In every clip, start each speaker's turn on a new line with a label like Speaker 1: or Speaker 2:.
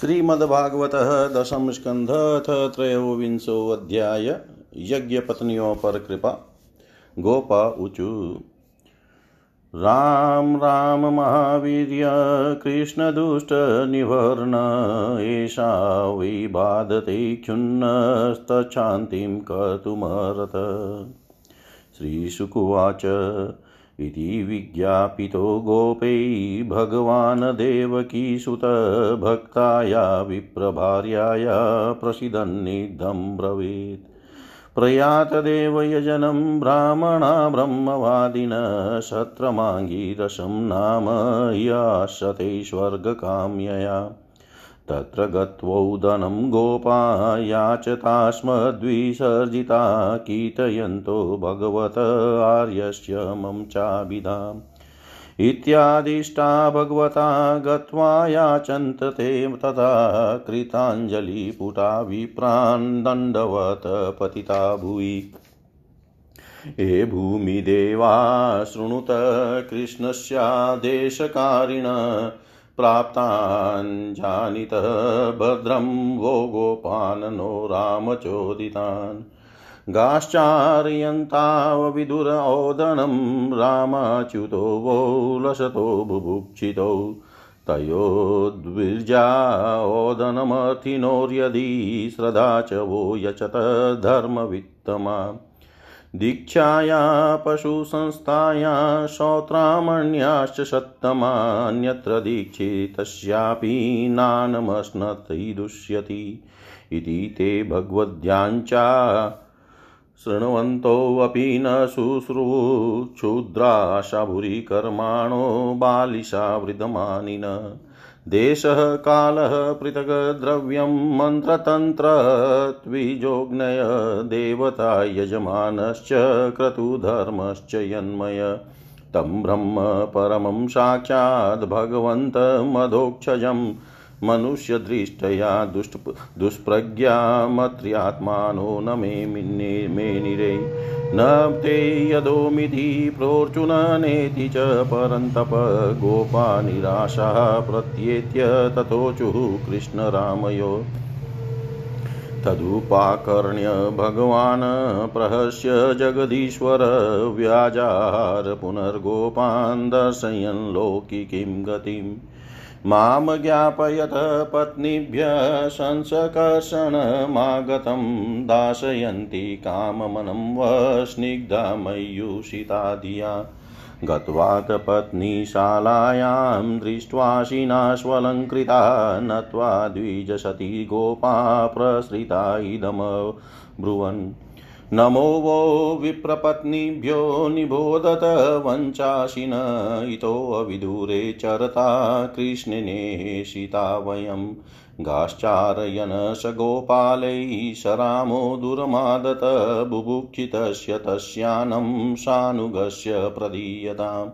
Speaker 1: श्रीमद्भागवत दशम स्कंध त्रयोविंशो अध्याय यज्ञ पत्नियों पर कृपा गोपा ऊचु राम राम महावीर्य कृष्णदुष्टनिवर्ण एषा वै बाधते क्षुन्नस्तच्छान्तिं कर्तुमर्हत। श्रीशुकुवाच। इति विज्ञापितो गोपै भगवान् देवकीसुत भक्ताया विप्रभार्याया प्रसिदन्निदं ब्रवीत् प्रयातदेव यजनं ब्राह्मणा ब्रह्मवादिन शत्रमाङ्गीरसं नाम याशते स्वर्गकाम्यया तत्र गत्वौदनं गोपा याचतास्मद्विसर्जिता कीर्तयन्तो भगवत आर्यस्य मम चाभिधाम् इत्यादिष्टा भगवता गत्वा याचन्त ते तथा कृताञ्जलिपुटा विप्रान् दण्डवत् पतिता भुवि। हे भूमिदेवा, शृणुत कृष्णस्यादेशकारिण प्राप्ताञ्जानितः भद्रं वो गोपान् नो रामचोदितान्। गाश्चार्यन्तावविदुर ओदनं रामाच्युतो वो लसतो बुभुक्षितौ। तयोद्विर्जा ओदनमर्थिनोर्यदि श्रद्धा च वो यचत धर्मवित्तमा। दीक्षाया पशुसंस्थाया श्रोत्रामण्याश्च सत्तमान्यत्र दीक्षितस्यापि नानमश्नति दुष्यति इति ते भगवद्याञ्चा शृण्वन्तोऽपि न शुश्रूक्षुद्राशाभुरि कर्माणो बालिशा वृधमानिन देशः कालः पृथक द्रव्यं मन्त्रतन्त्रत्विजोग्नय देवता यजमानश्च क्रतुधर्मश्च यन्मय। तं ब्रह्म परमं साक्षात् भगवन्तमधोक्षजं मनुष्यदृष्टया दुष्ट दुष्प्रज्ञा मत्र्यात्मानो न मे मिन्ने मेनिरे। न ते यदोमिति प्रोर्चुननेति च परन्तप गोपा निराशाः प्रत्येत्य तथोचुः कृष्णरामयो। तदुपाकर्ण्य भगवान् प्रहस्य जगदीश्वर व्याजार पुनर्गोपान् दर्शयन् लौकिकीं गतिम्। माँ ज्ञापयत पत्नीभ्यः संसकर्षणमागतं दाशयन्ति काममनं वस्निग्धा मयूषिता धिया। गत्वा पत्नीशालायां दृष्ट्वाशिनाश्वलङ्कृता नत्वा द्विजसती गोपा प्रसृता इदमब्रुवन्। नमो वो विप्रपत्नीभ्यो निबोधत वञ्चाशिन इतोऽविदूरे चरता कृष्णनेशिता वयं गाश्चारयन स गोपालैः सरामो दुर्मादत, बुभुक्षितस्य तस्यानं सानुगस्य प्रदीयताम्।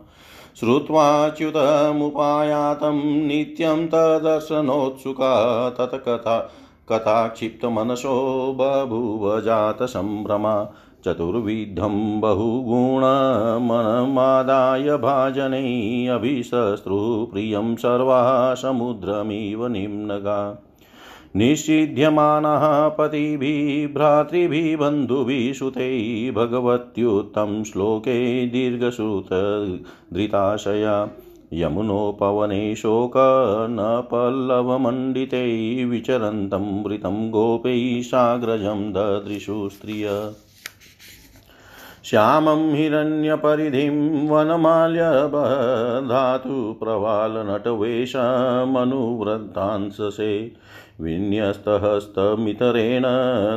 Speaker 1: श्रुत्वाच्युतमुपायातं नित्यं तदर्शनोत्सुका तत्कथा कथाक्षिप्तमनसो बभूव जातसम्भ्रमा चतुर्विधं बहुगुणमनमादाय भाजनैरभिशस्त्रुप्रियं सर्वा समुद्रमिव निम्नगा। निषिध्यमानः पतिभिः, भ्रातृभिः, बन्धुभिः, सुतैः भगवत्युत्तं श्लोके दीर्घश्रुतधृताशया यमुनोपवने शोकनपल्लवमण्डिते विचरन्तं वृतं गोपैः साग्रजं ददृशु स्त्रिय। श्यामं हिरण्यपरिधिं वनमाल्यबधातु प्रवालनटवेशमनुवृद्धांससे विन्यस्तहस्तमितरेण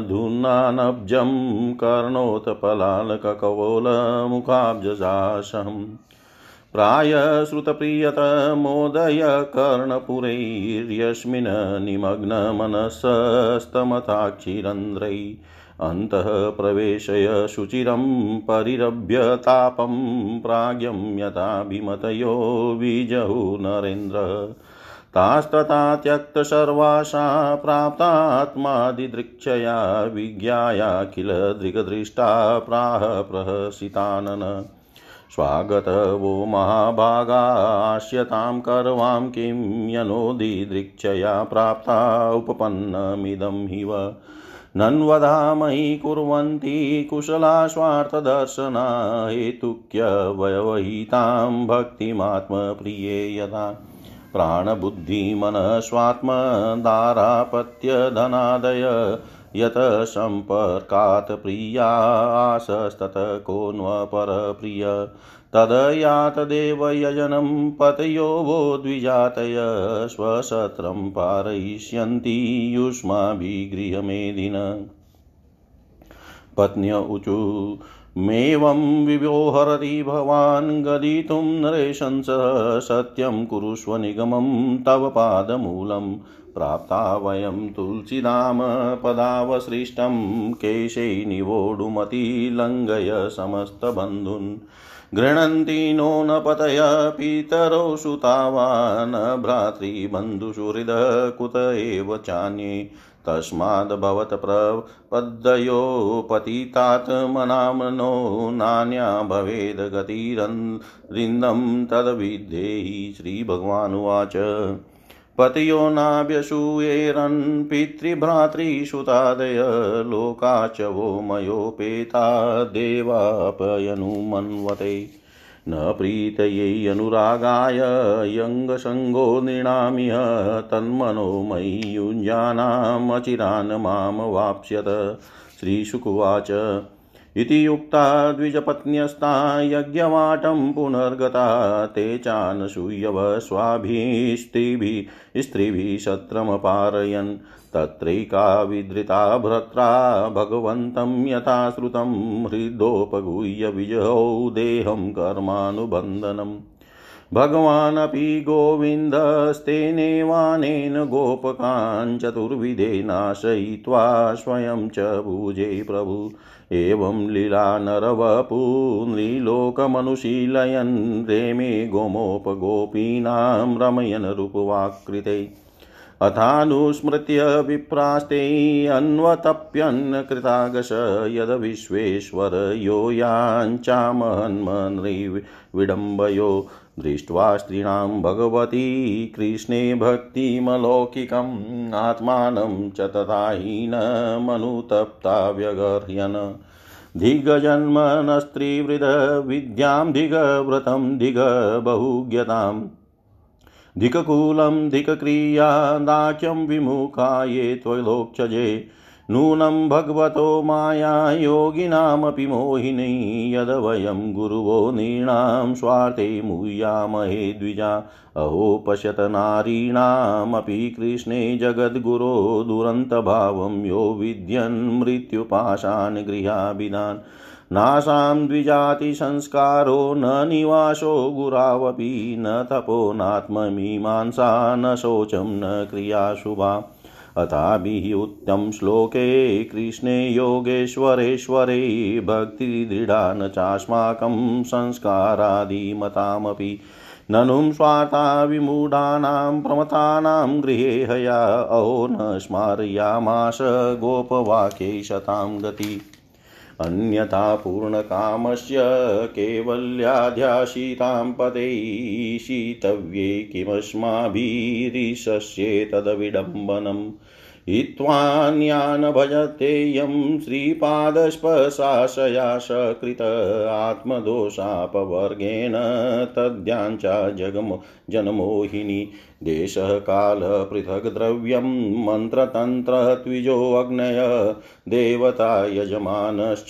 Speaker 1: धूनानब्जं कर्णोत्पलालककवोलमुखाब्जजाशम् प्रायश्रुतप्रियतमोदय कर्णपुरैर्यस्मिन् निमग्नमनसस्तमताक्षिरन्ध्रै अन्तः प्रवेशय शुचिरं परिरभ्य तापं प्राज्ञं यथाभिमतयो विजहु नरेन्द्र। तास्तथा त्यक्तसर्वाशा प्राप्तात्मादिदृक्षया विज्ञाया किल दृगदृष्टा प्राह प्रहसितानन। स्वागत वो महाभागास्यतां कर्वां किं यनोदिदृक्षया प्राप्ता उपपन्नमिदं हिव। नन्वधामयि कुर्वन्ति कुशला हेतुक्यवयवहितां भक्तिमात्मप्रिये यदा। प्राणबुद्धिमनस्वात्मदारापत्यधनादय यत सम्पर्कात् प्रियासस्तत को न्वपरप्रिय तदयातदेव यजनं पतयो वो द्विजातय स्वशत्रं पारयिष्यन्ति युष्माभिगृहमेधिन पत्न्य ऊचु मेवं विव्योहरति भवान् गदितुं नरेशंस सत्यं कुरुष्व निगमं तव पादमूलम्। प्राप्ता वयं तुलसीदाम पदावसृष्टं केशे निवोढुमतिलङ्घय समस्तबन्धून्। गृह्णन्ति नो न पतय पितरौ सुता वा न भ्रातृबन्धुषु हृदः कुत एव चान्ये तस्माद्भवत् प्रपद्यो पतितात्मनाम्नो नान्या भवेद् गतिरन्दं तद्विद्धेहि श्रीभगवानुवाच। पतयो नाभ्यसूयेरन् पितृभ्रातृसुतादय लोका च वो मयोपेता देवापयनुमन्वते। न प्रीतयै अनुरागाय यङ्गसङ्गो नृणामिह तन्मनो मयि युञ्जानामचिरान् माँ वाप्स्यत। श्रीशुकुवाच इति युक्ता द्विजपत्न्यस्ता यज्ञवाटं पुनर्गता ते चानसूयव स्वाभिस्त्रिभिः स्त्रीभिः शत्रमपारयन्। तत्रैका विधृता भ्रत्रा भगवन्तं यथा श्रुतं, हृदोपगूह्य विजहौ देहं कर्मानुबन्धनम्। भगवानपि गोविन्दस्तेनेवानेन गोपकान् चतुर्विधे नाशयित्वा स्वयं च भुजे प्रभु। एवं लीला नरवपु नृलोकमनुशीलयन् रेमे गोमोपगोपीनां रमयन् रूपवाकृते अथानुस्मृत्य विप्रास्ते अन्वतप्यन्न कृतागश यद्विश्वेश्वर यो याञ्चामहन्मनृविडम्बयो दृष्ट्वा स्त्रीणां भगवती कृष्णे भक्तिमलौकिकम्, आत्मानं च तथा हीनमनुतप्ता व्यगर्ह्यन् धिगजन्मनस्त्रीवृदविद्यां धिगव्रतं धिग बहुज्ञताम्। धिककुलं धिकक्रिया दाक्यं विमुखा ये त्वलोक्षजे नूनं भगवतो माया योगिनामपि मोहिनी यद वयं गुरुवो नृणां स्वार्थे मुह्यामहे द्विजा। अहो पश्यत नारीणामपि कृष्णे जगद्गुरो दुरन्तभावं यो विद्यन् मृत्युपाशान् गृहाभिधान्। नासां द्विजातिसंस्कारो न निवासो गुरावपि, न तपो नात्ममीमांसा न शोचं, न क्रियाशुभा। अथाभिः उत्तम श्लोके कृष्णे योगेश्वरेश्वरे भक्तिदृढा न चास्माकं संस्कारादिमतामपि ननुं स्वार्थाविमूढानां प्रमथानां गृहे हया अहो न स्मारयामाश गोपवाक्ये शतां गति। अन्यथा पूर्णकामस्य केवल्याध्याशितां पदे शीतव्ये किमस्माभिरिशस्येतदविडम्बनम् हित्वान्यान् भजतेयं श्रीपादस्पशाशया सकृत आत्मदोषापवर्गेण तद्याञ्चा जगमो जनमोहिनी। देशः कालपृथग् द्रव्यं मन्त्रतन्त्रत्विजोऽग्नय देवता यजमानश्च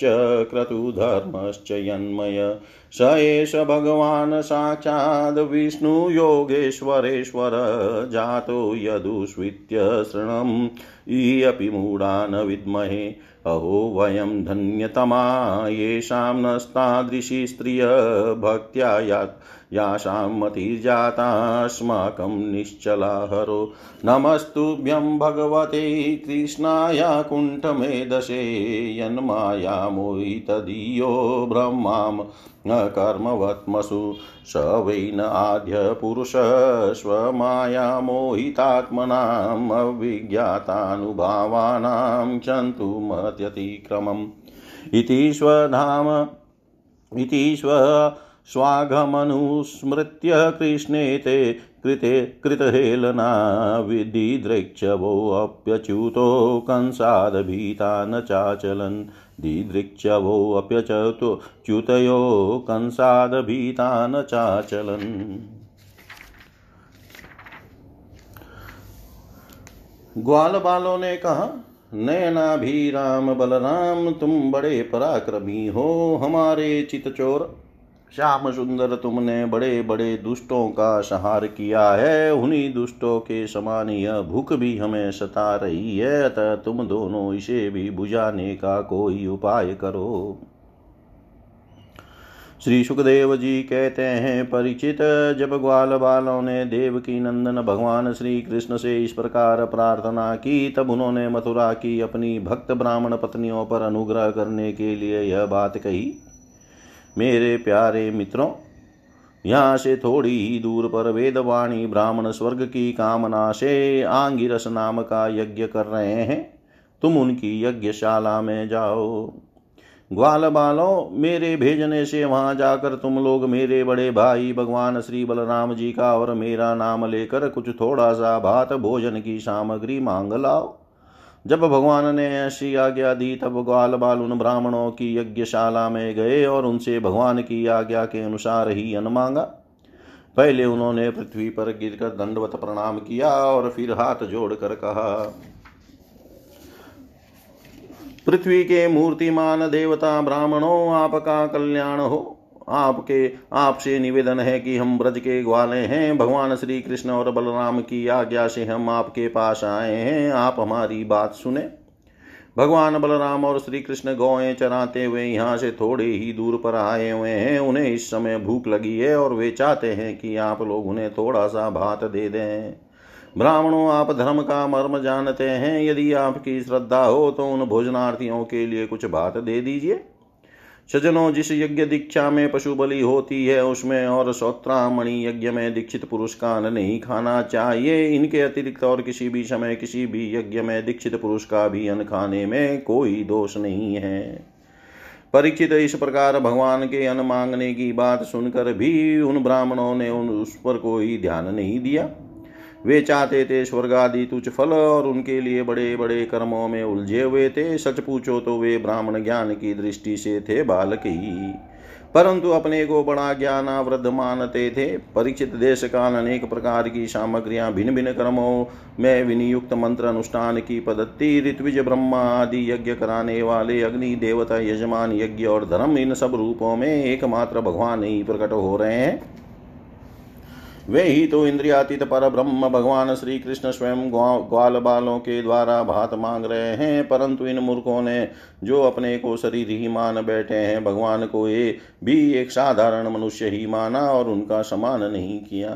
Speaker 1: क्रतुधर्मश्च यन्मय। स एष भगवान् साक्षाद् विष्णुयोगेश्वरेश्वर जातो यदुस्वित्य शृणम्। इयपि मूढा न विद्महे। अहो वयं धन्यतमा येषां नस्तादृशी स्त्रिय भक्त्या यात् यासां मतिर्जातास्माकं निश्चला हरो नमस्तुभ्यं भगवते कृष्णाय कुण्ठमेधसे यन्मायामोहितधियो ब्रह्मां न कर्मवत्मसु स वै न आद्यपुरुष स्वमायामोहितात्मनाम् अविज्ञातानुभावानां चन्तुमत्यतिक्रमम् इति स्वधाम इति स्व स्वाघमनुस्मृत्य कृष्णे ते कृते कृतहेलना दिदृक्षवोऽप्यच्युतो कंसादभीता न चाचलन् दिदृक्षवोऽप्यच्युतो च्युतयो कंसादभीता न चाचलन्। ग्वाल बालों ने कहा नैना भी राम बलराम, तुम बड़े पराक्रमी हो, हमारे चितचोर। श्याम सुंदर तुमने बड़े बड़े दुष्टों का संहार किया है। उन्हीं दुष्टों के समान यह भूख भी हमें सता रही है। अतः तुम दोनों इसे भी बुझाने का कोई उपाय करो। श्री सुखदेव जी कहते हैं, परिचित जब ग्वाल बालों ने देव की नंदन भगवान श्री कृष्ण से इस प्रकार प्रार्थना की, तब उन्होंने मथुरा की अपनी भक्त ब्राह्मण पत्नियों पर अनुग्रह करने के लिए यह बात कही। मेरे प्यारे मित्रों, यहाँ से थोड़ी ही दूर पर वेदवाणी ब्राह्मण स्वर्ग की कामना से आंगिरस नाम का यज्ञ कर रहे हैं। तुम उनकी यज्ञशाला में जाओ। ग्वाल बालो, मेरे भेजने से वहाँ जाकर तुम लोग मेरे बड़े भाई भगवान श्री बलराम जी का और मेरा नाम लेकर कुछ थोड़ा सा भात भोजन की सामग्री मांग लाओ। जब भगवान ने ऐसी आज्ञा दी, तब ग्वाल बाल उन ब्राह्मणों की यज्ञशाला में गए और उनसे भगवान की आज्ञा के अनुसार ही अन्न मांगा। पहले उन्होंने पृथ्वी पर गिरकर दंडवत प्रणाम किया और फिर हाथ जोड़कर कहा, पृथ्वी के मूर्तिमान देवता ब्राह्मणों, आपका कल्याण हो। आपके, आपसे निवेदन है कि हम ब्रज के ग्वाले हैं। भगवान श्री कृष्ण और बलराम की आज्ञा से हम आपके पास आए हैं। आप हमारी बात सुने। भगवान बलराम और श्री कृष्ण गौएँ चराते हुए यहाँ से थोड़े ही दूर पर आए हुए हैं। उन्हें इस समय भूख लगी है और वे चाहते हैं कि आप लोग उन्हें थोड़ा सा भात दे दें। ब्राह्मणों, आप धर्म का मर्म जानते हैं। यदि आपकी श्रद्धा हो तो उन भोजनार्थियों के लिए कुछ भात दे दीजिए। सजनों जिस यज्ञ दीक्षा में पशु बलि होती है, उसमें और सौत्रामणि यज्ञ में दीक्षित पुरुष का अन्न नहीं खाना चाहिए। इनके अतिरिक्त और किसी भी समय किसी भी यज्ञ में दीक्षित पुरुष का भी अन्न खाने में कोई दोष नहीं है। परीक्षित इस प्रकार भगवान के अन्न मांगने की बात सुनकर भी उन ब्राह्मणों ने उन उस पर कोई ध्यान नहीं दिया। वे चाहते थे स्वर्ग आदि तुच्छ फल, और उनके लिए बड़े बड़े कर्मों में उलझे हुए थे। सच पूछो तो वे ब्राह्मण ज्ञान की दृष्टि से थे बालक ही। परंतु अपने को बड़ा ज्ञान वृद्ध मानते थे। परिचित देश काल अनेक प्रकार की सामग्रियाँ भिन्न भिन्न कर्मों में विनियुक्त मंत्र अनुष्ठान की पद्धति, ऋत्विज, ब्रह्मा आदि यज्ञ कराने वाले अग्नि, देवता, यजमान, यज्ञ और धर्म इन सब रूपों में एकमात्र भगवान ही प्रकट हो रहे हैं। वे ही तो इंद्रियातीत पर ब्रह्म भगवान श्री कृष्ण स्वयं ग्वाल बालों के द्वारा भात मांग रहे हैं, परंतु इन मूर्खों ने जो अपने को शरीर ही मान बैठे हैं, भगवान को ये भी एक साधारण मनुष्य ही माना और उनका समान नहीं किया।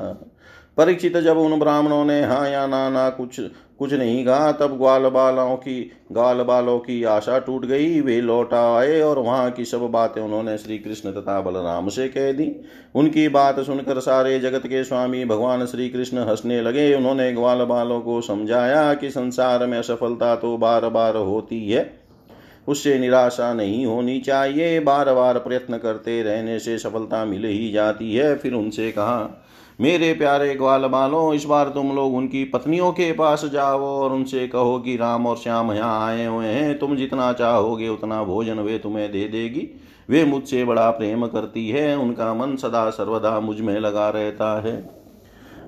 Speaker 1: परीक्षित जब उन ब्राह्मणों ने हाँ या ना ना कुछ कुछ नहीं कहा। तब ग्वाल बालों की, ग्वाल बालों की आशा टूट गई। वे लौट आए और वहाँ की सब बातें उन्होंने श्री कृष्ण तथा बलराम से कह दी। उनकी बात सुनकर सारे जगत के स्वामी भगवान श्री कृष्ण हंसने लगे। उन्होंने ग्वाल बालों को समझाया कि संसार में असफलता तो बार बार होती है। उससे निराशा नहीं होनी चाहिए। बार बार प्रयत्न करते रहने से सफलता मिल ही जाती है। फिर उनसे कहा मेरे प्यारे ग्वाल बालों इस बार तुम लोग उनकी पत्नियों के पास जाओ और उनसे कहो कि राम और श्याम यहाँ आए हुए हैं। तुम जितना चाहोगे उतना भोजन वे तुम्हें दे देगी। वे मुझसे बड़ा प्रेम करती है, उनका मन सदा सर्वदा मुझमें लगा रहता है।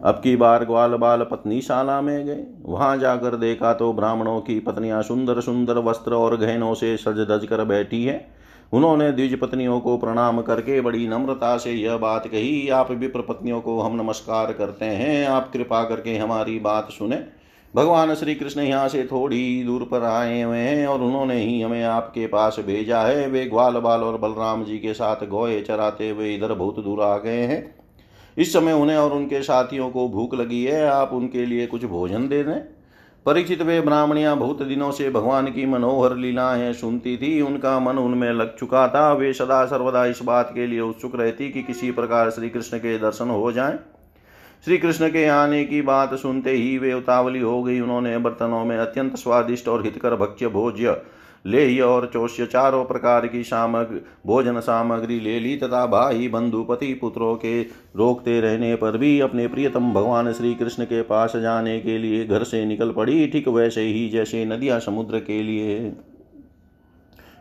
Speaker 1: अब की बार ग्वाल बाल पत्नी शाला में गए। वहाँ जाकर देखा तो ब्राह्मणों की पत्नियाँ सुंदर सुंदर वस्त्र और गहनों से सज धज कर बैठी है। उन्होंने द्विज पत्नियों को प्रणाम करके बड़ी नम्रता से यह बात कही, आप विप्र पत्नियों को हम नमस्कार करते हैं, आप कृपा करके हमारी बात सुने। भगवान श्री कृष्ण यहाँ से थोड़ी दूर पर आए हुए हैं और उन्होंने ही हमें आपके पास भेजा है। वे ग्वाल बाल और बलराम जी के साथ गोए चराते हुए इधर बहुत दूर आ गए हैं। इस समय उन्हें और उनके साथियों को भूख लगी है, आप उनके लिए कुछ भोजन दे दें। परिचित वे ब्राह्मणियाँ बहुत दिनों से भगवान की मनोहर लीलाएँ सुनती थी। उनका मन उनमें लग चुका था। वे सदा सर्वदा इस बात के लिए उत्सुक रहती कि किसी प्रकार श्री कृष्ण के दर्शन हो जाएँ। श्री कृष्ण के आने की बात सुनते ही वे उतावली हो गई। उन्होंने बर्तनों में अत्यंत स्वादिष्ट और हितकर भक्ष्य भोज्य ले और चौष्य चारों प्रकार की सामग्री, भोजन सामग्री ले ली तथा भाई बंधु पति पुत्रों के रोकते रहने पर भी अपने प्रियतम भगवान श्री कृष्ण के पास जाने के लिए घर से निकल पड़ी। ठीक वैसे ही जैसे नदियाँ समुद्र के लिए।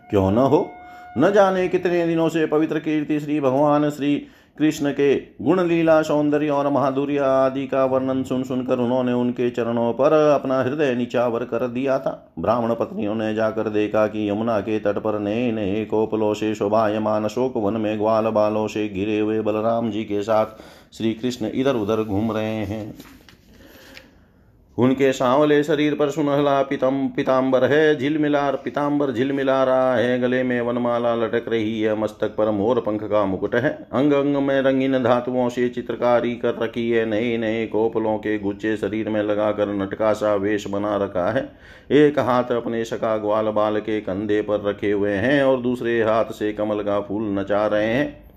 Speaker 1: क्यों न हो? न जाने कितने दिनों से पवित्र कीर्ति श्री भगवान श्री कृष्ण के गुण लीला, सौंदर्य और महादुर्य आदि का वर्णन सुन सुनकर उन्होंने उनके चरणों पर अपना हृदय निचावर कर दिया था। ब्राह्मण पत्नियों ने जाकर देखा कि यमुना के तट पर नए नए कोपलों से शोभायमान शोक वन में ग्वाल बालों से घिरे हुए बलराम जी के साथ श्री कृष्ण इधर उधर घूम रहे हैं। उनके सांवले शरीर पर सुनहला पितम पिताम्बर है, झिलमिलार पिताम्बर झिलमिला रहा है, गले में वनमाला लटक रही है, मस्तक पर मोर पंख का मुकुट है। अंग अंग में रंगीन धातुओं से चित्रकारी कर रखी है नए नए कोपलों के गुच्छे शरीर में लगाकर नटका सा वेश बना रखा है। एक हाथ अपने सका ग्वाल बाल के कंधे पर रखे हुए हैं और दूसरे हाथ से कमल का फूल नचा रहे हैं।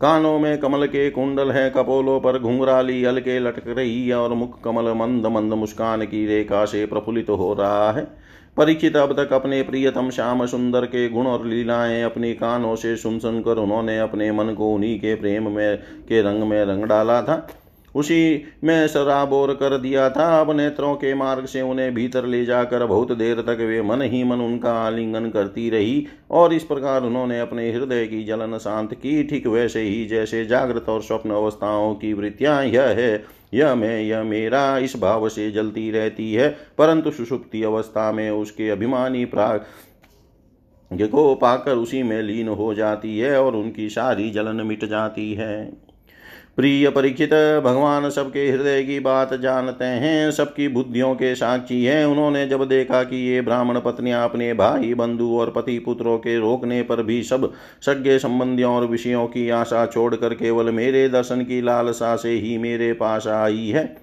Speaker 1: कानों में कमल के कुंडल है, कपोलों पर घुंघराली हल्के लटक रही है और मुख कमल मंद मंद मुस्कान की रेखा से प्रफुल्लित तो हो रहा है। परीक्षित अब तक अपने प्रियतम श्याम सुंदर के गुण और लीलाएँ अपने कानों से सुन सुनकर उन्होंने अपने मन को उन्हीं के प्रेम में, के रंग में रंग डाला था। उसी में शराबोर कर दिया था। अब नेत्रों के मार्ग से उन्हें भीतर ले जाकर बहुत देर तक वे मन ही मन उनका आलिंगन करती रही और इस प्रकार उन्होंने अपने हृदय की जलन शांत की। ठीक वैसे ही जैसे जागृत और स्वप्न अवस्थाओं की वृत्तियाँ यह है, यह मैं, यह मेरा इस भाव से जलती रहती है। परंतु सुषुप्ति अवस्था में उसके अभिमानी प्राग को पाकर उसी में लीन हो जाती है और उनकी सारी जलन मिट जाती है। प्रिय परीक्षित भगवान सबके हृदय की बात जानते हैं, सबकी बुद्धियों के साक्षी हैं। उन्होंने जब देखा कि ये ब्राह्मण पत्नियाँ अपने भाई, बंधु और पति पुत्रों के रोकने पर भी सब सज्ञ संबंधियों और विषयों की आशा छोड़कर केवल मेरे दर्शन की लालसा से ही मेरे पास आई है।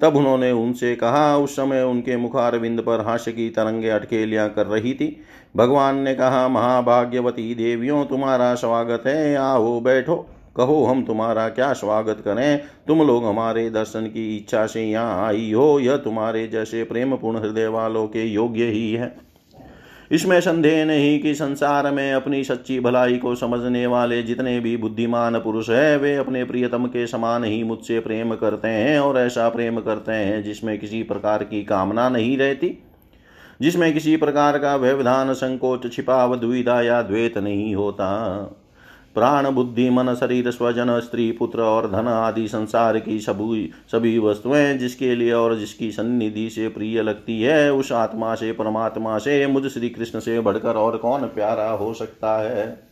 Speaker 1: तब उन्होंने उनसे कहा, उस समय उनके मुखारविंद पर हास्य की तरंगे अटकेलियाँ कर रही थी। भगवान ने कहा, महाभाग्यवती देवियों, तुम्हारा स्वागत है। आओ बैठो। कहो, हम तुम्हारा क्या स्वागत करें? तुम लोग हमारे दर्शन की इच्छा से यहाँ आई हो। यह तुम्हारे जैसे प्रेम पूर्ण हृदय वालों के योग्य ही है। इसमें संदेह नहीं कि संसार में अपनी सच्ची भलाई को समझने वाले जितने भी बुद्धिमान पुरुष है, वे अपने प्रियतम के समान ही मुझसे प्रेम करते हैं और ऐसा प्रेम करते हैं जिसमें किसी प्रकार की कामना नहीं रहती, जिसमें किसी प्रकार का व्यवधान, संकोच, छिपाव, दुविधा या द्वेत नहीं होता। प्राण बुद्धि मन शरीर स्वजन स्त्री पुत्र और धन आदि संसार की सभी सभी वस्तुएँ जिसके लिए और जिसकी सन्निधि से प्रिय लगती है, उस आत्मा से, परमात्मा से, मुझ श्री कृष्ण से बढ़कर और कौन प्यारा हो सकता है?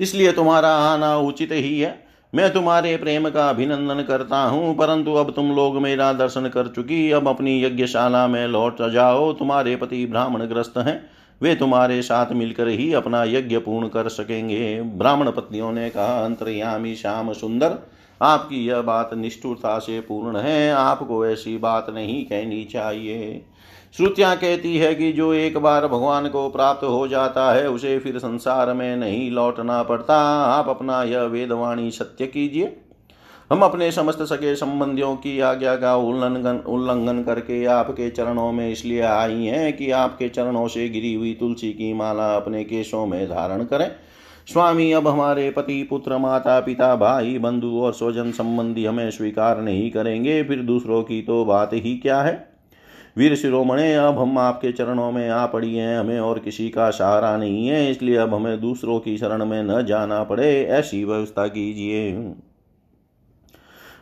Speaker 1: इसलिए तुम्हारा आना उचित ही है। मैं तुम्हारे प्रेम का अभिनंदन करता हूँ, परंतु अब तुम लोग मेरा दर्शन कर चुकी, अब अपनी यज्ञशाला में लौट जाओ। तुम्हारे पति ब्राह्मण ग्रस्त हैं। वे तुम्हारे साथ मिलकर ही अपना यज्ञ पूर्ण कर सकेंगे। ब्राह्मण पत्नियों ने कहा, अंतर्यामी श्याम सुंदर, आपकी यह बात निष्ठुरता से पूर्ण है, आपको ऐसी बात नहीं कहनी चाहिए। श्रुतियाँ कहती है कि जो एक बार भगवान को प्राप्त हो जाता है, उसे फिर संसार में नहीं लौटना पड़ता। आप अपना यह वेदवाणी सत्य कीजिए। हम अपने समस्त सके संबंधियों की आज्ञा का उल्लंघन उल्लंघन करके आपके चरणों में इसलिए आई हैं कि आपके चरणों से गिरी हुई तुलसी की माला अपने केशों में धारण करें। स्वामी, अब हमारे पति, पुत्र, माता, पिता, भाई, बंधु और स्वजन संबंधी हमें स्वीकार नहीं करेंगे, फिर दूसरों की तो बात ही क्या है? वीर शिरोमणे, अब हम आपके चरणों में आ पड़ी हैं, हमें और किसी का सहारा नहीं है, इसलिए अब हमें दूसरों की शरण में न जाना पड़े, ऐसी व्यवस्था कीजिए।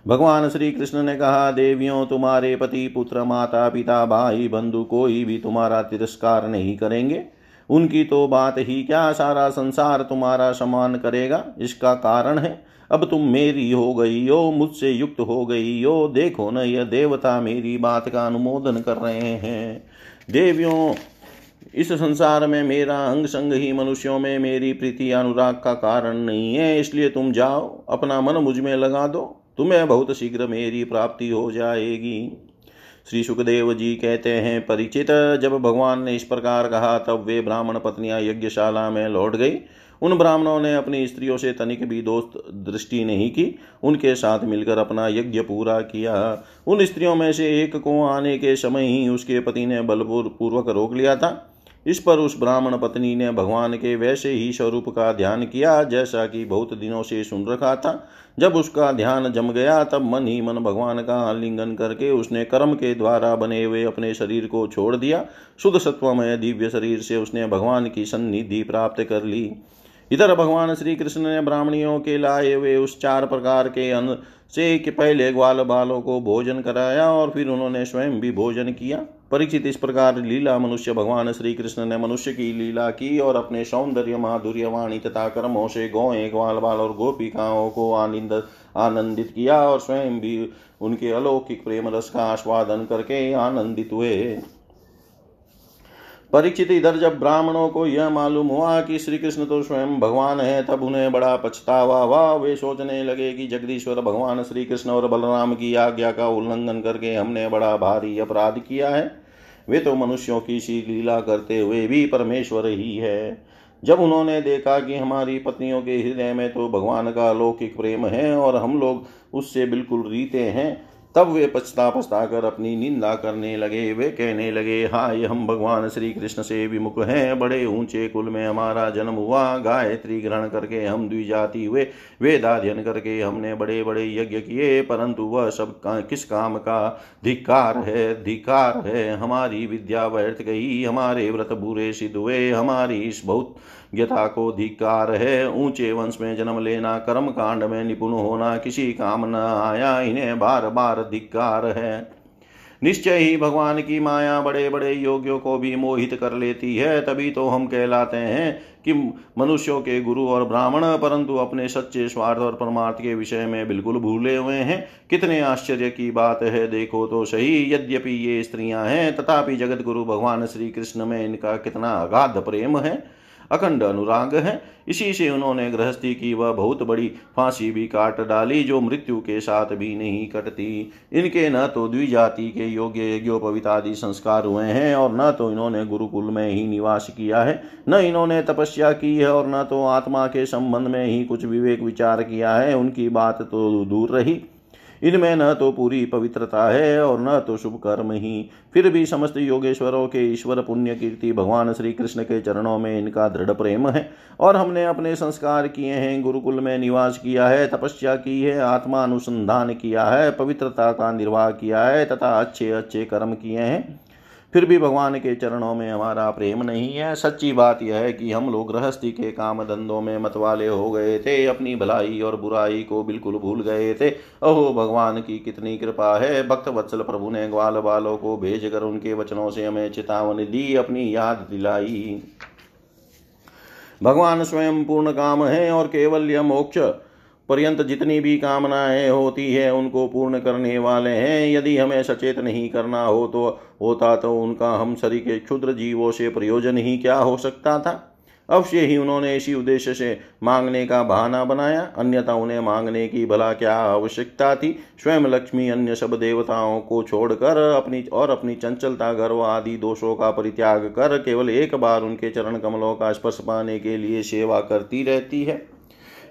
Speaker 1: भगवान श्री कृष्ण ने कहा, देवियों, तुम्हारे पति, पुत्र, माता, पिता, भाई, बंधु कोई भी तुम्हारा तिरस्कार नहीं करेंगे। उनकी तो बात ही क्या, सारा संसार तुम्हारा सम्मान करेगा। इसका कारण है, अब तुम मेरी हो गई हो, मुझसे युक्त हो गई हो। देखो न, यह देवता मेरी बात का अनुमोदन कर रहे हैं। देवियों, इस संसार में मेरा अंग संग ही मनुष्यों में मेरी प्रीति अनुराग का कारण नहीं है, इसलिए तुम जाओ, अपना मन मुझमें लगा दो। तुम्हें बहुत शीघ्र मेरी प्राप्ति हो जाएगी। श्री सुखदेव जी कहते हैं, परिचित, जब भगवान ने इस प्रकार कहा, तब वे ब्राह्मण पत्नियाँ यज्ञशाला में लौट गई। उन ब्राह्मणों ने अपनी स्त्रियों से तनिक भी दोस्त दृष्टि नहीं की। उनके साथ मिलकर अपना यज्ञ पूरा किया। उन स्त्रियों में से एक को आने के समय ही उसके पति ने बलपूर्वक रोक लिया था। इस पर उस ब्राह्मण पत्नी ने भगवान के वैसे ही स्वरूप का ध्यान किया, जैसा कि बहुत दिनों से सुन रखा था। जब उसका ध्यान जम गया, तब मन ही मन भगवान का आलिंगन करके उसने कर्म के द्वारा बने हुए अपने शरीर को छोड़ दिया। शुद्ध सत्वमय दिव्य शरीर से उसने भगवान की सन्निधि प्राप्त कर ली। इधर भगवान श्री कृष्ण ने ब्राह्मणियों के लाए हुए उस चार प्रकार के अन्न से पहले ग्वाल बालों को भोजन कराया और फिर उन्होंने स्वयं भी भोजन किया। परीक्षित इस प्रकार लीला मनुष्य भगवान श्री कृष्ण ने मनुष्य की लीला की और अपने सौंदर्य, माधुर्य, वाणी तथा कर्मों से गौए, ग्वाल बाल और गोपिकाओं को आनंद, आनंदित किया और स्वयं भी उनके अलौकिक प्रेम रस का आस्वादन करके आनंदित हुए। परीक्षित इधर जब ब्राह्मणों को यह मालूम हुआ कि श्री कृष्ण तो स्वयं भगवान है, तब उन्हें बड़ा पछतावा हुआ। वे सोचने लगे कि जगदीश्वर भगवान श्री कृष्ण और बलराम की आज्ञा का उल्लंघन करके हमने बड़ा भारी अपराध किया है। वे तो मनुष्यों की सी लीला करते हुए भी परमेश्वर ही है। जब उन्होंने देखा कि हमारी पत्नियों के हृदय में तो भगवान का अलौकिक प्रेम है और हम लोग उससे बिल्कुल रीते हैं तब वे पछता पछता कर अपनी निंदा करने लगे। वे कहने लगे हाय हम भगवान श्री कृष्ण से विमुख हैं। बड़े ऊँचे कुल में हमारा जन्म हुआ। गायत्री ग्रहण करके हम द्विजाति हुए। वेदाध्यन करके हमने बड़े बड़े यज्ञ किए। परंतु वह सब का, किस काम का? धिकार है धिकार है। हमारी विद्या व्यर्थ गई। हमारे व्रत बुरे सिद्ध हुए। हमारी इस बहुत यथा को धिकार है, ऊँचे वंश में जन्म लेना, कर्म कांड में निपुण होना, किसी काम न आया, इन्हें बार बार धिकार है। निश्चय ही भगवान की माया बड़े बड़े योग्यों को भी मोहित कर लेती है, तभी तो हम कहलाते हैं कि मनुष्यों के गुरु और ब्राह्मण, परंतु अपने सच्चे स्वार्थ और परमार्थ के विषय में बिल्कुल भूले हुए हैं। कितने आश्चर्य की बात है, देखो तो सही, यद्यपि ये स्त्रियाँ हैं, तथापि जगत गुरु भगवान श्री कृष्ण में इनका कितना अगाध प्रेम है। अखंड अनुराग है। इसी से उन्होंने गृहस्थी की वह बहुत बड़ी फांसी भी काट डाली, जो मृत्यु के साथ भी नहीं कटती। इनके न तो द्विजाति के योग्य यज्ञोपवितादि संस्कार हुए हैं, और न तो इन्होंने गुरुकुल में ही निवास किया है। न इन्होंने तपस्या की है, और न तो आत्मा के संबंध में ही कुछ विवेक विचार किया है। उनकी बात तो दूर रही। इनमें न तो पूरी पवित्रता है और न तो शुभ कर्म ही। फिर भी समस्त योगेश्वरों के ईश्वर पुण्य कीर्ति भगवान श्री कृष्ण के चरणों में इनका दृढ़ प्रेम है और हमने अपने संस्कार किए हैं, गुरुकुल में निवास किया है, तपस्या की है, आत्मा अनुसंधान किया है, पवित्रता का निर्वाह किया है, तथा अच्छे अच्छे कर्म किए हैं। फिर भी भगवान के चरणों में हमारा प्रेम नहीं है। सच्ची बात यह है कि हम लोग गृहस्थी के काम धंधों में मतवाले हो गए थे। अपनी भलाई और बुराई को बिल्कुल भूल गए थे। अहो भगवान की कितनी कृपा है। भक्त वत्सल प्रभु ने ग्वाल बालों को भेज कर उनके वचनों से हमें चेतावनी दी, अपनी याद दिलाई। भगवान स्वयं पूर्ण काम है और केवल यह मोक्ष। पर्यंत जितनी भी कामनाएँ होती है, उनको पूर्ण करने वाले हैं। यदि हमें सचेत नहीं करना हो तो होता तो उनका हम शरीर के क्षुद्र जीवों से प्रयोजन ही क्या हो सकता था? अवश्य ही उन्होंने इसी उद्देश्य से मांगने का बहाना बनाया। अन्यथा उन्हें मांगने की भला क्या आवश्यकता थी? स्वयं लक्ष्मी अन्य सब देवताओं को छोड़कर अपनी और अपनी चंचलता, गर्व आदि दोषों का परित्याग कर केवल एक बार उनके चरण कमलों का स्पर्श पाने के लिए सेवा करती रहती है।